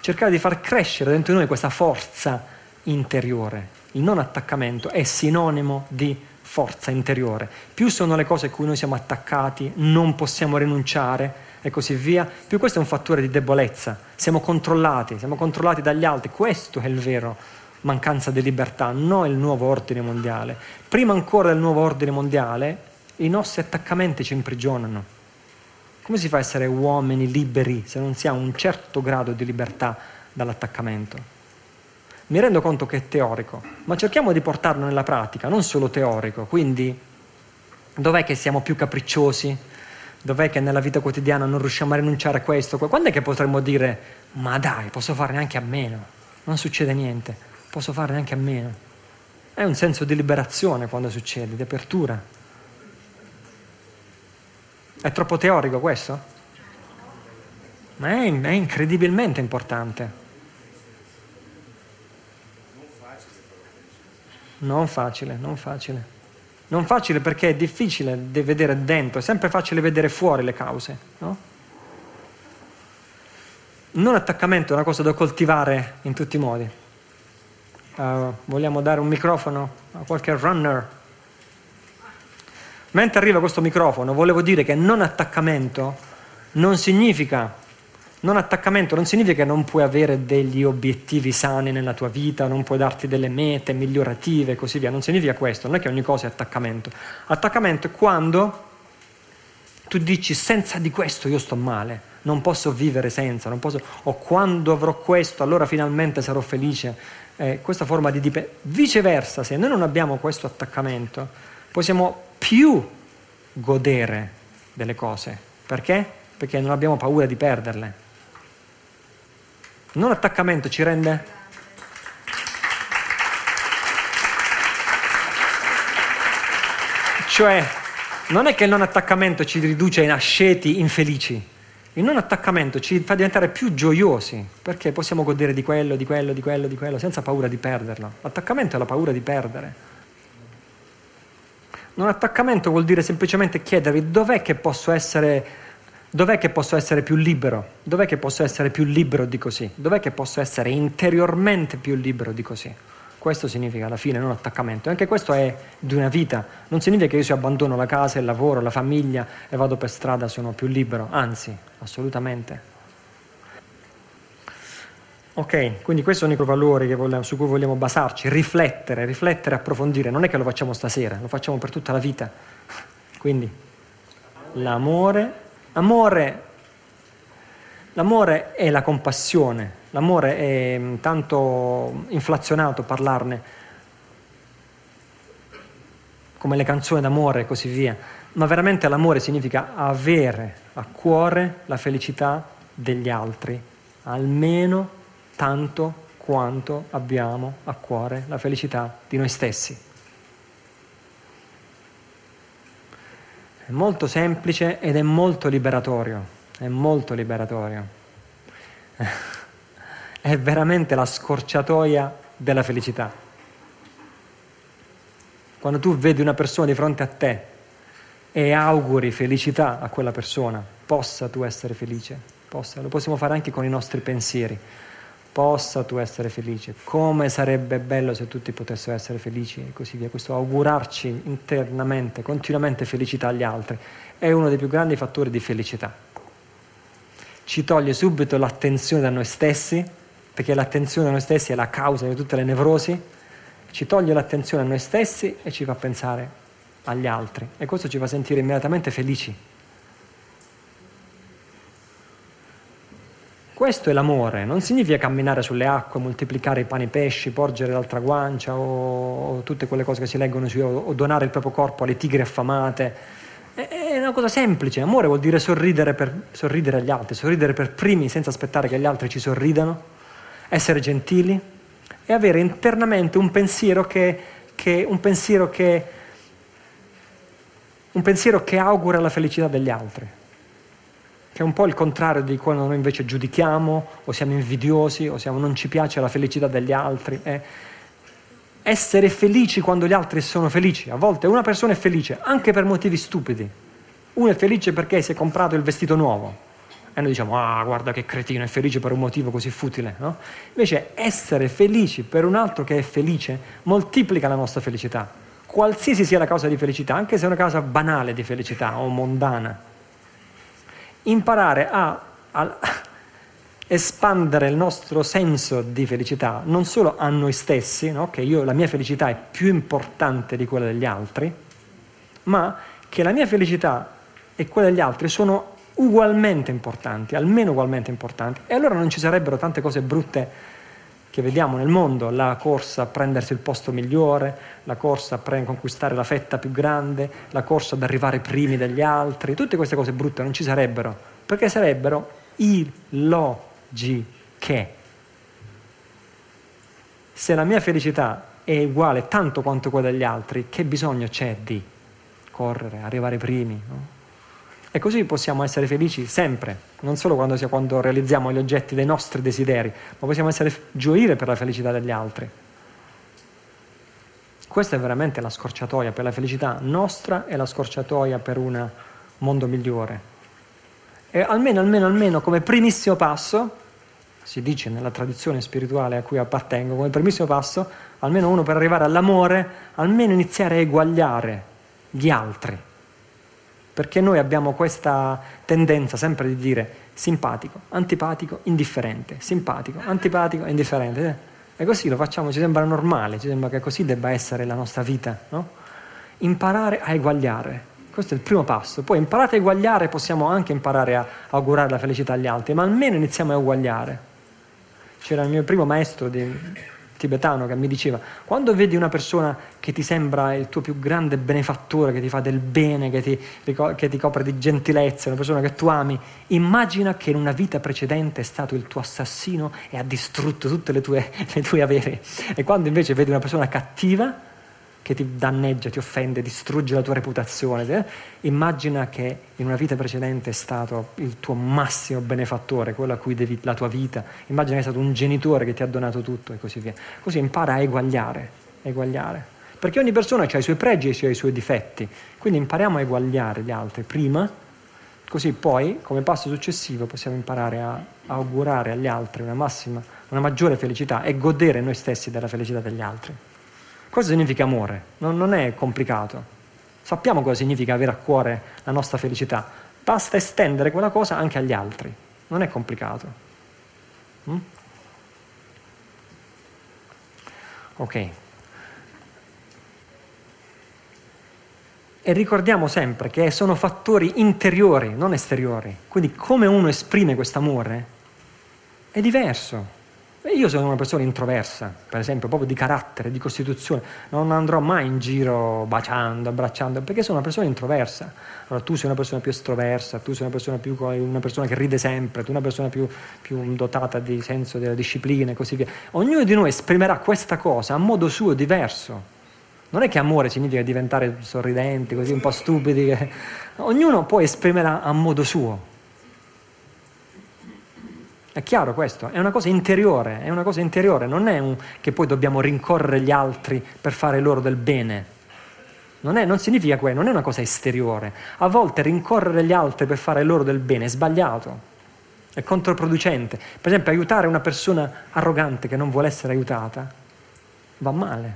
Cercare di far crescere dentro di noi questa forza interiore. Il non attaccamento è sinonimo di forza interiore. Più sono le cose a cui noi siamo attaccati, non possiamo rinunciare e così via, più questo è un fattore di debolezza. Siamo controllati, siamo controllati dagli altri. Questo è il vero mancanza di libertà, non il nuovo ordine mondiale. Prima ancora del nuovo ordine mondiale, i nostri attaccamenti ci imprigionano. Come si fa a essere uomini liberi se non si ha un certo grado di libertà dall'attaccamento? Mi rendo conto che è teorico, ma cerchiamo di portarlo nella pratica, non solo teorico. Quindi, dov'è che siamo più capricciosi? Dov'è che nella vita quotidiana non riusciamo a rinunciare a questo? Quando è che potremmo dire, ma dai, posso fare neanche a meno? Non succede niente, posso fare neanche a meno. È un senso di liberazione quando succede, di apertura. È troppo teorico questo? Ma è, è incredibilmente importante. Non facile, non facile. Non facile perché è difficile di vedere dentro, è sempre facile vedere fuori le cause, no? Non attaccamento è una cosa da coltivare in tutti i modi. Uh, vogliamo dare un microfono a qualche runner? Mentre arriva questo microfono, volevo dire che non attaccamento non significa non attaccamento non significa che non puoi avere degli obiettivi sani nella tua vita, non puoi darti delle mete migliorative e così via. Non significa questo, non è che ogni cosa è attaccamento. Attaccamento è quando tu dici senza di questo io sto male, non posso vivere senza, posso, o quando avrò questo allora finalmente sarò felice. Eh, questa forma di dipendenza. Viceversa, se noi non abbiamo questo attaccamento, possiamo più godere delle cose. Perché? Perché non abbiamo paura di perderle. Non attaccamento ci rende? Cioè, non è che il non attaccamento ci riduce in asceti infelici, il non attaccamento ci fa diventare più gioiosi, perché possiamo godere di quello, di quello, di quello, di quello, senza paura di perderlo. L'attaccamento è la paura di perdere. Non attaccamento vuol dire semplicemente chiedervi dov'è che posso essere Dov'è che posso essere più libero? Dov'è che posso essere più libero di così? Dov'è che posso essere interiormente più libero di così? Questo significa alla fine non attaccamento. Anche questo è di una vita. Non significa che io se abbandono la casa, il lavoro, la famiglia e vado per strada sono più libero. Anzi, assolutamente. Ok, quindi questo è l'unico valore vogliamo, su cui vogliamo basarci, riflettere, riflettere, approfondire. Non è che lo facciamo stasera, lo facciamo per tutta la vita. Quindi l'amore Amore, l'amore è la compassione, l'amore è mm, tanto inflazionato parlarne, come le canzoni d'amore e così via, ma veramente l'amore significa avere a cuore la felicità degli altri, almeno tanto quanto abbiamo a cuore la felicità di noi stessi. È molto semplice ed è molto liberatorio, è molto liberatorio. *laughs* È veramente la scorciatoia della felicità. Quando tu vedi una persona di fronte a te e auguri felicità a quella persona, possa tu essere felice, possa, lo possiamo fare anche con i nostri pensieri possa tu essere felice, come sarebbe bello se tutti potessero essere felici e così via. Questo augurarci internamente, continuamente felicità agli altri, è uno dei più grandi fattori di felicità. Ci toglie subito l'attenzione da noi stessi, perché l'attenzione da noi stessi è la causa di tutte le nevrosi, ci toglie l'attenzione a noi stessi e ci fa pensare agli altri e questo ci fa sentire immediatamente felici Questo è l'amore, non significa camminare sulle acque, moltiplicare i pani e pesci, porgere l'altra guancia o, o, tutte quelle cose che si leggono su, o, o donare il proprio corpo alle tigre affamate. È, è una cosa semplice, amore vuol dire sorridere, per, sorridere agli altri, sorridere per primi senza aspettare che gli altri ci sorridano, essere gentili e avere internamente un pensiero che, che, un pensiero che, un pensiero che augura la felicità degli altri che è un po' il contrario di quando noi invece giudichiamo o siamo invidiosi o siamo, non ci piace la felicità degli altri. È essere felici quando gli altri sono felici. A volte una persona è felice anche per motivi stupidi. Uno è felice perché si è comprato il vestito nuovo. E noi diciamo, ah, guarda che cretino, è felice per un motivo così futile. No? Invece essere felici per un altro che è felice moltiplica la nostra felicità. Qualsiasi sia la causa di felicità, anche se è una causa banale di felicità o mondana imparare a, a *laughs* espandere il nostro senso di felicità non solo a noi stessi, no? che io, la mia felicità è più importante di quella degli altri, ma che la mia felicità e quella degli altri sono ugualmente importanti, almeno ugualmente importanti, e allora non ci sarebbero tante cose brutte che vediamo nel mondo, la corsa a prendersi il posto migliore, la corsa a pre- conquistare la fetta più grande, la corsa ad arrivare primi degli altri, tutte queste cose brutte non ci sarebbero, perché sarebbero illogiche. Se la mia felicità è uguale tanto quanto quella degli altri, che bisogno c'è di correre, arrivare primi? No? E così possiamo essere felici sempre, non solo quando, quando, realizziamo gli oggetti dei nostri desideri, ma possiamo essere, gioire per la felicità degli altri. Questa è veramente la scorciatoia per la felicità nostra e la scorciatoia per un mondo migliore. E almeno, almeno, almeno come primissimo passo, si dice nella tradizione spirituale a cui appartengo, come primissimo passo, almeno uno per arrivare all'amore, almeno iniziare a eguagliare gli altri perché noi abbiamo questa tendenza sempre di dire simpatico, antipatico, indifferente, simpatico, antipatico, indifferente. Eh? E così lo facciamo, ci sembra normale, ci sembra che così debba essere la nostra vita, no? Imparare a eguagliare, questo è il primo passo. Poi imparate a eguagliare, possiamo anche imparare a augurare la felicità agli altri, ma almeno iniziamo a eguagliare. C'era il mio primo maestro di, tibetano che mi diceva, quando vedi una persona che ti sembra il tuo più grande benefattore, che ti fa del bene, che ti, che ti copre di gentilezza, una persona che tu ami, immagina che in una vita precedente è stato il tuo assassino e ha distrutto tutte le tue, le tue avere. E quando invece vedi una persona cattiva, che ti danneggia, ti offende, distrugge la tua reputazione. Immagina che in una vita precedente è stato il tuo massimo benefattore, quello a cui devi la tua vita. Immagina che è stato un genitore che ti ha donato tutto e così via. Così impara a eguagliare, eguagliare. Perché ogni persona ha i suoi pregi e i suoi difetti. Quindi impariamo a eguagliare gli altri prima, così poi, come passo successivo, possiamo imparare a augurare agli altri una massima, una maggiore felicità e godere noi stessi della felicità degli altri. Cosa significa amore? Non, non è complicato. Sappiamo cosa significa avere a cuore la nostra felicità. Basta estendere quella cosa anche agli altri. Non è complicato. Mm? Ok. E ricordiamo sempre che sono fattori interiori, non esteriori. Quindi come uno esprime questo amore è diverso. Io sono una persona introversa, per esempio, proprio di carattere, di costituzione, non andrò mai in giro baciando, abbracciando, perché sono una persona introversa. Allora tu sei una persona più estroversa, tu sei una persona, più, una persona che ride sempre, tu una persona più, più dotata di senso della disciplina e così via. Ognuno di noi esprimerà questa cosa a modo suo diverso. Non è che amore significa diventare sorridenti, così un po' stupidi. Ognuno poi esprimerà a modo suo. È chiaro questo? È una cosa interiore, è una cosa interiore, non è un, che poi dobbiamo rincorrere gli altri per fare loro del bene. Non, è, non significa quello, non è una cosa esteriore. A volte rincorrere gli altri per fare loro del bene è sbagliato, è controproducente. Per esempio, aiutare una persona arrogante che non vuole essere aiutata va male,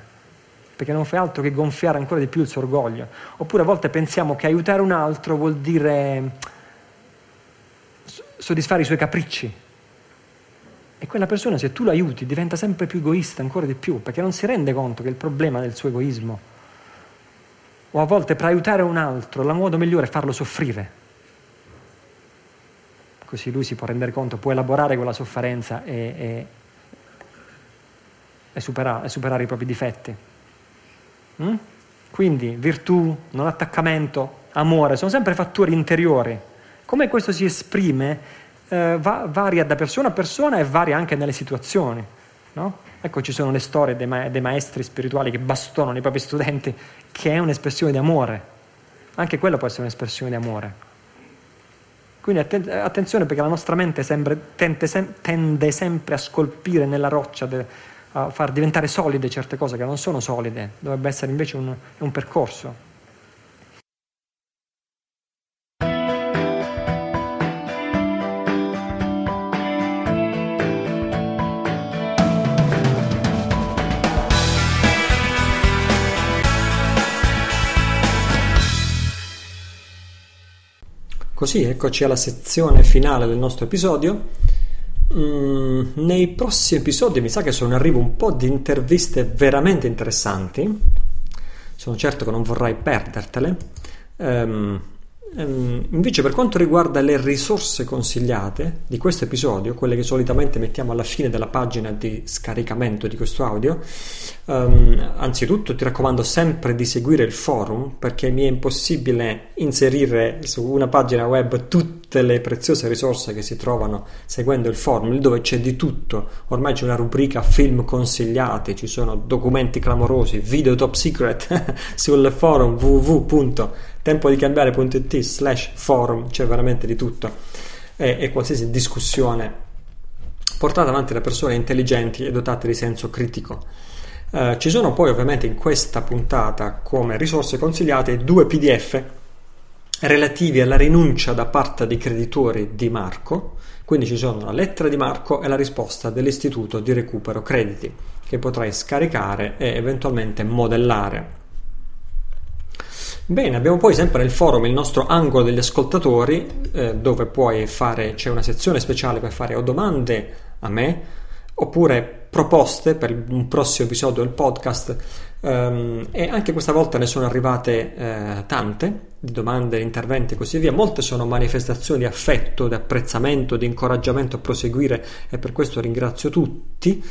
perché non fa altro che gonfiare ancora di più il suo orgoglio. Oppure a volte pensiamo che aiutare un altro vuol dire soddisfare i suoi capricci e quella persona, se tu lo aiuti, diventa sempre più egoista, ancora di più, perché non si rende conto che il problema è il suo egoismo. O a volte per aiutare un altro, il modo migliore è farlo soffrire. Così lui si può rendere conto, può elaborare quella sofferenza e, e, e, superare, e superare, i propri difetti. Mm? Quindi virtù, non attaccamento, amore, sono sempre fattori interiori. Come questo si esprime eh, va, varia da persona a persona e varia anche nelle situazioni. No? Ecco, ci sono le storie dei, ma- dei, maestri spirituali che bastonano i propri studenti, che è un'espressione di amore. Anche quello può essere un'espressione di amore. Quindi atten- attenzione perché la nostra mente sempre, tende, sem- tende, sempre a scolpire nella roccia, de- a far diventare solide certe cose che non sono solide, dovrebbe essere invece un, un percorso. Così, eccoci alla sezione finale del nostro episodio. Mm, nei prossimi episodi mi sa che sono in arrivo un po' di interviste veramente interessanti. Sono certo che non vorrai perdertele. Um, invece per quanto riguarda le risorse consigliate di questo episodio, quelle che solitamente mettiamo alla fine della pagina di scaricamento di questo audio, um, anzitutto ti raccomando sempre di seguire il forum perché mi è impossibile inserire su una pagina web tutte le preziose risorse che si trovano seguendo il forum, dove c'è di tutto. Ormai c'è una rubrica film consigliati, ci sono documenti clamorosi, video top secret *laughs* sul forum www tempo di cambiare.it slash forum c'è veramente di tutto e, e qualsiasi discussione portata avanti da persone intelligenti e dotate di senso critico. Eh, ci sono poi ovviamente in questa puntata come risorse consigliate due PDF relativi alla rinuncia da parte dei creditori di Marco, quindi ci sono la lettera di Marco e la risposta dell'istituto di recupero crediti che potrai scaricare e eventualmente modellare Bene, abbiamo poi sempre nel forum il nostro angolo degli ascoltatori, eh, dove puoi fare, c'è una sezione speciale per fare o domande a me, oppure proposte per un prossimo episodio del podcast. Um, e anche questa volta ne sono arrivate eh, tante di domande, interventi e così via. Molte sono manifestazioni di affetto, di apprezzamento, di incoraggiamento a proseguire e per questo ringrazio tutti,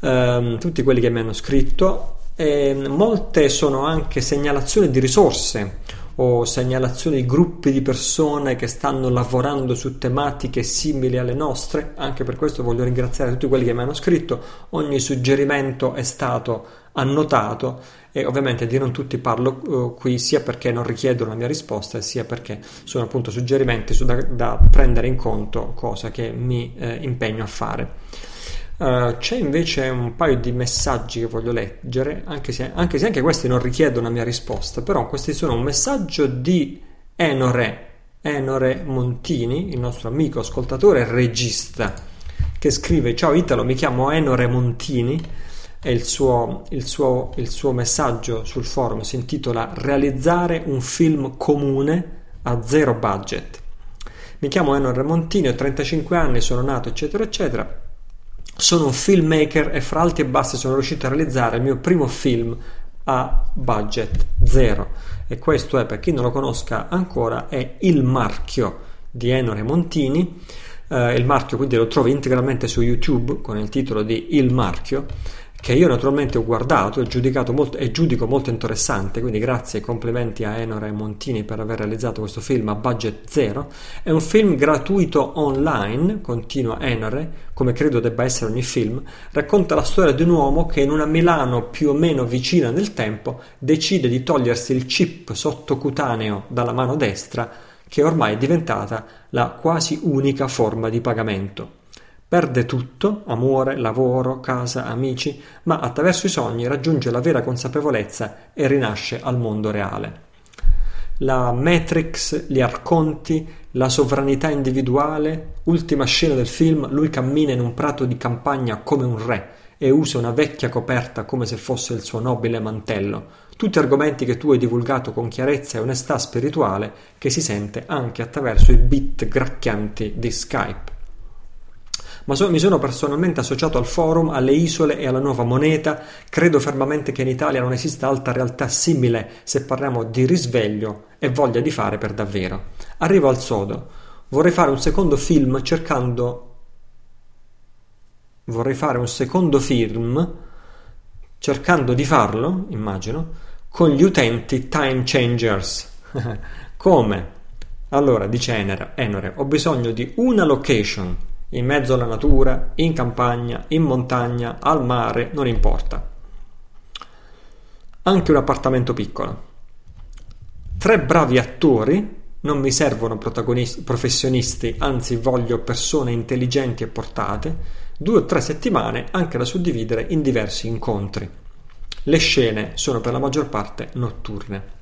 um, tutti quelli che mi hanno scritto. E molte sono anche segnalazioni di risorse o segnalazioni di gruppi di persone che stanno lavorando su tematiche simili alle nostre. Anche per questo voglio ringraziare tutti quelli che mi hanno scritto. Ogni suggerimento è stato annotato e ovviamente di non tutti parlo uh, qui sia perché non richiedono la mia risposta sia perché sono appunto suggerimenti su da, da, prendere in conto, cosa che mi eh, impegno a fare. Uh, c'è invece un paio di messaggi che voglio leggere, anche se, anche se, anche questi non richiedono la mia risposta, però questi sono un messaggio di Enore, Enore Montini, il nostro amico ascoltatore e regista, che scrive Ciao Italo, mi chiamo Enore Montini e il suo, il, suo, il suo messaggio sul forum si intitola Realizzare un film comune a zero budget. Mi chiamo Enor Remontini, ho 35 anni, sono nato, eccetera, eccetera. Sono un filmmaker e fra alti e bassi sono riuscito a realizzare il mio primo film a budget zero. E questo è, per chi non lo conosca ancora, è Il Marchio di Enore Montini. Uh, il marchio quindi lo trovi integralmente su YouTube con il titolo di Il Marchio che io naturalmente ho guardato e molto, e giudico molto interessante, quindi grazie e complimenti a Enora e Montini per aver realizzato questo film a budget zero. È un film gratuito online, continua Enore, come credo debba essere ogni film, racconta la storia di un uomo che in una Milano più o meno vicina nel tempo decide di togliersi il chip sottocutaneo dalla mano destra, che ormai è diventata la quasi unica forma di pagamento. Perde tutto, amore, lavoro, casa, amici, ma attraverso i sogni raggiunge la vera consapevolezza e rinasce al mondo reale. La Matrix, gli arconti, la sovranità individuale, ultima scena del film, lui cammina in un prato di campagna come un re e usa una vecchia coperta come se fosse il suo nobile mantello. Tutti argomenti che tu hai divulgato con chiarezza e onestà spirituale che si sente anche attraverso i bit gracchianti di Skype ma so, mi sono personalmente associato al forum, alle isole e alla nuova moneta. Credo fermamente che in Italia non esista altra realtà simile se parliamo di risveglio e voglia di fare per davvero. Arrivo al sodo. Vorrei fare un secondo film cercando. Vorrei fare un secondo film cercando di farlo, immagino, con gli utenti time changers. *laughs* Come? Allora, dice Enore, ho bisogno di una location in mezzo alla natura, in campagna, in montagna, al mare, non importa. Anche un appartamento piccolo. Tre bravi attori, non mi servono professionisti, anzi voglio persone intelligenti e portate, due o tre settimane anche da suddividere in diversi incontri. Le scene sono per la maggior parte notturne.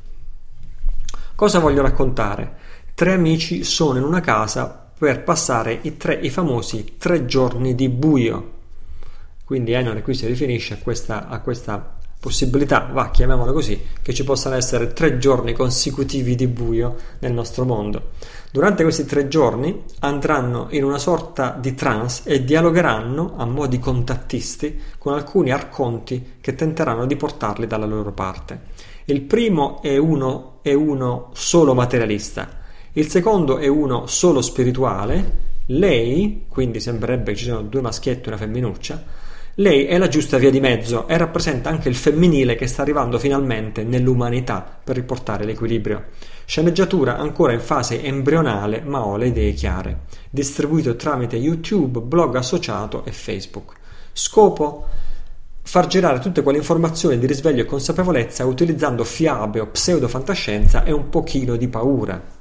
Cosa voglio raccontare? Tre amici sono in una casa per passare i, tre, i famosi tre giorni di buio. Quindi Enore qui si riferisce a questa, a questa possibilità, va, chiamiamola così, che ci possano essere tre giorni consecutivi di buio nel nostro mondo. Durante questi tre giorni andranno in una sorta di trance e dialogheranno a mo' di contattisti con alcuni arconti che tenteranno di portarli dalla loro parte. Il primo è uno, è uno solo materialista, il secondo è uno solo spirituale. Lei, quindi sembrerebbe che ci siano due maschietti e una femminuccia, lei è la giusta via di mezzo e rappresenta anche il femminile che sta arrivando finalmente nell'umanità per riportare l'equilibrio. Sceneggiatura ancora in fase embrionale ma ho le idee chiare. Distribuito tramite YouTube, blog associato e Facebook. Scopo? Far girare tutte quelle informazioni di risveglio e consapevolezza utilizzando fiabe o pseudo fantascienza e un pochino di paura.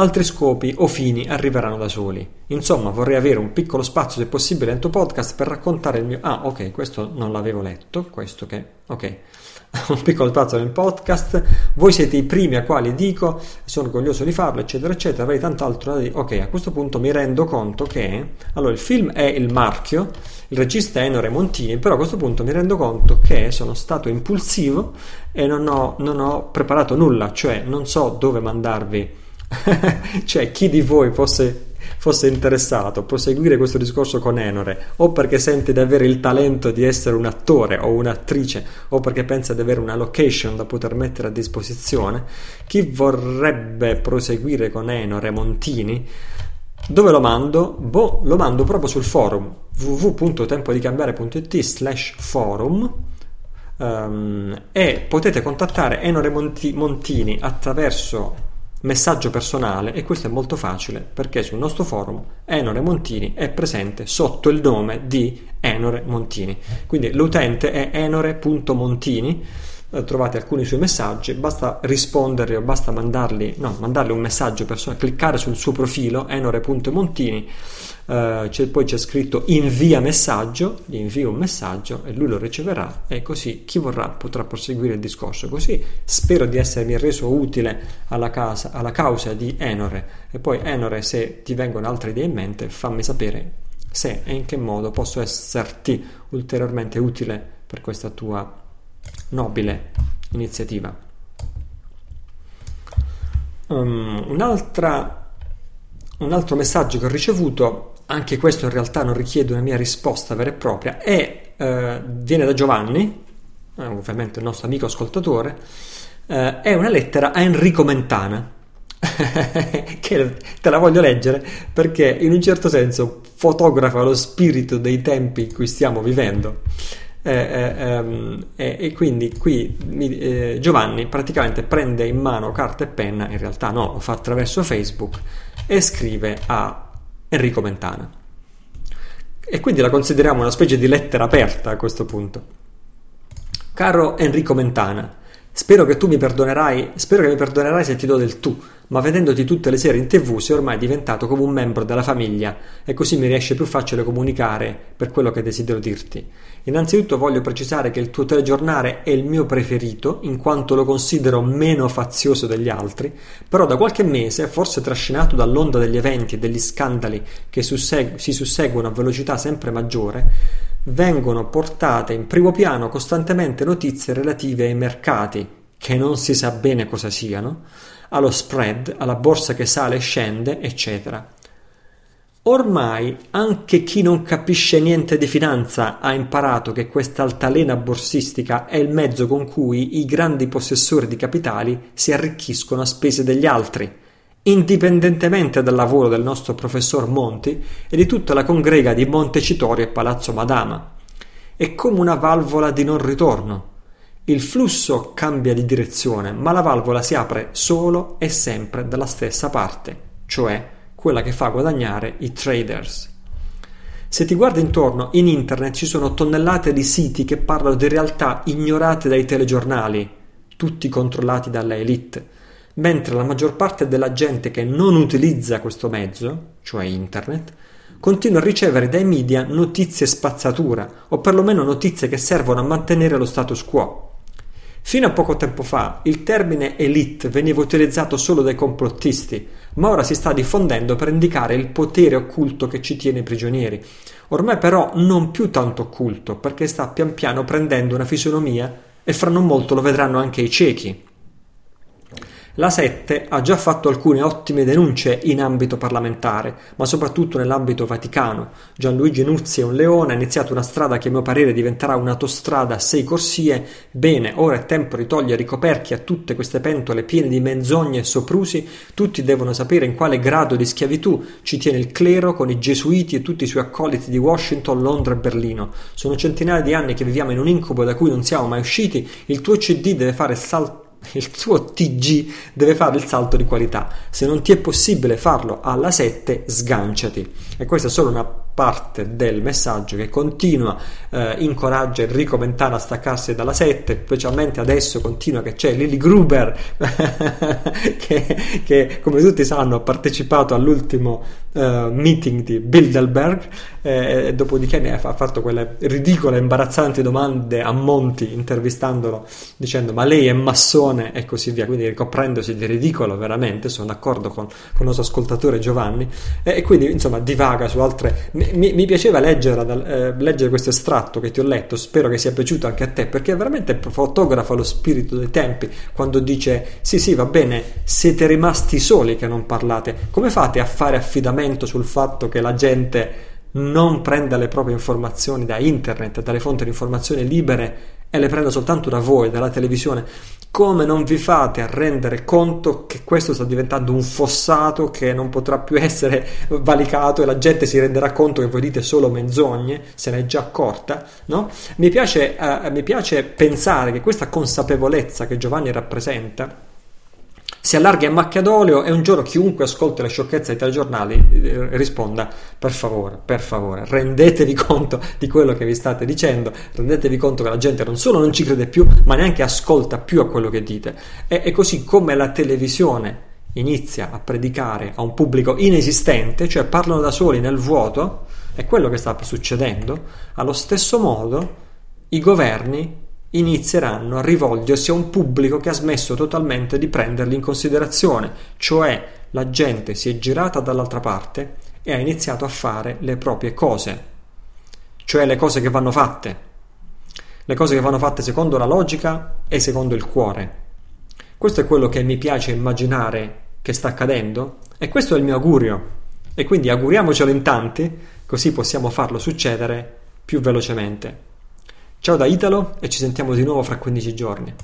Altri scopi o fini arriveranno da soli. Insomma, vorrei avere un piccolo spazio, se possibile, nel tuo podcast per raccontare il mio... Ah, ok, questo non l'avevo letto, questo che... Ok. *laughs* un piccolo spazio nel podcast. Voi siete i primi a quali dico, sono orgoglioso di farlo, eccetera, eccetera. Avrei tant'altro da dire. Ok, a questo punto mi rendo conto che allora il film è il marchio, il regista è Enore Montini, però a questo punto mi rendo conto che sono stato impulsivo e non ho, non ho preparato nulla, cioè non so dove mandarvi. *laughs* cioè, chi di voi fosse fosse interessato a proseguire questo discorso con Enore, o perché sente di avere il talento di essere un attore o un'attrice, o perché pensa di avere una location da poter mettere a disposizione, chi vorrebbe proseguire con Enore Montini, dove lo mando? Boh, lo mando proprio sul forum www.tempodicambiare.it slash forum um, e potete contattare Enore Montini attraverso messaggio personale e questo è molto facile perché sul nostro forum Enore Montini è presente sotto il nome di Enore Montini. Quindi l'utente è enore.montini eh, trovate alcuni suoi messaggi basta risponderli o basta mandarli no, mandargli un messaggio personale cliccare sul suo profilo enore.montini eh, c'è, poi c'è scritto invia messaggio, gli invio un messaggio e lui lo riceverà e così chi vorrà potrà proseguire il discorso. Così spero di essermi reso utile alla, casa, alla causa di Enore e poi Enore se ti vengono altre idee in mente fammi sapere se e in che modo posso esserti ulteriormente utile per questa tua nobile iniziativa. Um, un altro messaggio che ho ricevuto anche questo in realtà non richiede una mia risposta vera e propria, e eh, viene da Giovanni, eh, ovviamente il nostro amico ascoltatore, eh, è una lettera a Enrico Mentana, *laughs* che te la voglio leggere perché in un certo senso fotografa lo spirito dei tempi in cui stiamo vivendo. Eh, eh, ehm, e quindi qui eh, Giovanni praticamente prende in mano carta e penna, in realtà no, lo fa attraverso Facebook e scrive a Enrico Mentana. E quindi la consideriamo una specie di lettera aperta a questo punto. Caro Enrico Mentana, spero che tu mi perdonerai, spero che mi perdonerai se ti do del tu, ma vedendoti tutte le sere in tv sei ormai diventato come un membro della famiglia e così mi riesce più facile comunicare per quello che desidero dirti. Innanzitutto voglio precisare che il tuo telegiornale è il mio preferito in quanto lo considero meno fazioso degli altri, però da qualche mese, forse trascinato dall'onda degli eventi e degli scandali che sussegu- si susseguono a velocità sempre maggiore, vengono portate in primo piano costantemente notizie relative ai mercati, che non si sa bene cosa siano, allo spread, alla borsa che sale e scende, eccetera. Ormai anche chi non capisce niente di finanza ha imparato che questa altalena borsistica è il mezzo con cui i grandi possessori di capitali si arricchiscono a spese degli altri, indipendentemente dal lavoro del nostro professor Monti e di tutta la congrega di Montecitorio e Palazzo Madama. È come una valvola di non ritorno. Il flusso cambia di direzione, ma la valvola si apre solo e sempre dalla stessa parte, cioè quella che fa guadagnare i traders. Se ti guardi intorno, in internet ci sono tonnellate di siti che parlano di realtà ignorate dai telegiornali, tutti controllati dalla elite, mentre la maggior parte della gente che non utilizza questo mezzo, cioè internet, continua a ricevere dai media notizie spazzatura o perlomeno notizie che servono a mantenere lo status quo. Fino a poco tempo fa il termine elite veniva utilizzato solo dai complottisti, ma ora si sta diffondendo per indicare il potere occulto che ci tiene prigionieri. Ormai però non più tanto occulto, perché sta pian piano prendendo una fisionomia e fra non molto lo vedranno anche i ciechi. La 7 ha già fatto alcune ottime denunce in ambito parlamentare, ma soprattutto nell'ambito vaticano. Gianluigi Nuzzi è un leone, ha iniziato una strada che a mio parere diventerà un'autostrada a sei corsie. Bene, ora è tempo di togliere i coperchi a tutte queste pentole piene di menzogne e soprusi. Tutti devono sapere in quale grado di schiavitù ci tiene il clero con i gesuiti e tutti i suoi accoliti di Washington, Londra e Berlino. Sono centinaia di anni che viviamo in un incubo da cui non siamo mai usciti. Il tuo CD deve fare salto il tuo TG deve fare il salto di qualità. Se non ti è possibile farlo alla 7, sganciati. E questa è solo una parte del messaggio che continua, eh, incoraggia Enrico Mentana a staccarsi dalla 7, specialmente adesso continua che c'è Lily Gruber *laughs* che, che, come tutti sanno ha partecipato all'ultimo uh, meeting di Bilderberg eh, e dopodiché ne ha fatto quelle ridicole, imbarazzanti domande a Monti intervistandolo dicendo ma lei è massone? e così via, quindi ricoprendosi di ridicolo veramente, sono d'accordo con, con il nostro ascoltatore Giovanni e, e quindi insomma divaga su altre... Mi, mi, piaceva leggere, eh, leggere questo estratto che ti ho letto, spero che sia piaciuto anche a te perché veramente fotografa lo spirito dei tempi quando dice sì sì va bene, siete rimasti soli che non parlate, come fate a fare affidamento sul fatto che la gente non prenda le proprie informazioni da internet, dalle fonti di informazione libere e le prenda soltanto da voi, dalla televisione, come non vi fate a rendere conto che questo sta diventando un fossato che non potrà più *laughs* essere valicato e la gente si renderà conto che voi dite solo menzogne, se ne è già accorta, no? Mi piace, uh, mi piace pensare che questa consapevolezza che Giovanni rappresenta si allarga in macchia d'olio e un giorno chiunque ascolta le sciocchezze dei telegiornali eh, risponda per favore, per favore, rendetevi *laughs* conto di quello che vi state dicendo, rendetevi conto che la gente non solo non ci crede più, ma neanche ascolta più a quello che dite. E, e così come la televisione inizia a predicare a un pubblico inesistente, cioè parlano da soli nel vuoto, è quello che sta succedendo, allo stesso modo i governi inizieranno a rivolgersi a un pubblico che ha smesso totalmente di prenderli in considerazione, cioè la gente si è girata dall'altra parte e ha iniziato a fare le proprie cose, cioè le cose che vanno fatte, le cose che vanno fatte secondo la logica e secondo il cuore. Questo è quello che mi piace immaginare che sta accadendo e questo è il mio augurio. E quindi auguriamocelo in tanti, così possiamo farlo succedere più velocemente. Ciao da Italo e ci sentiamo di nuovo fra 15 giorni.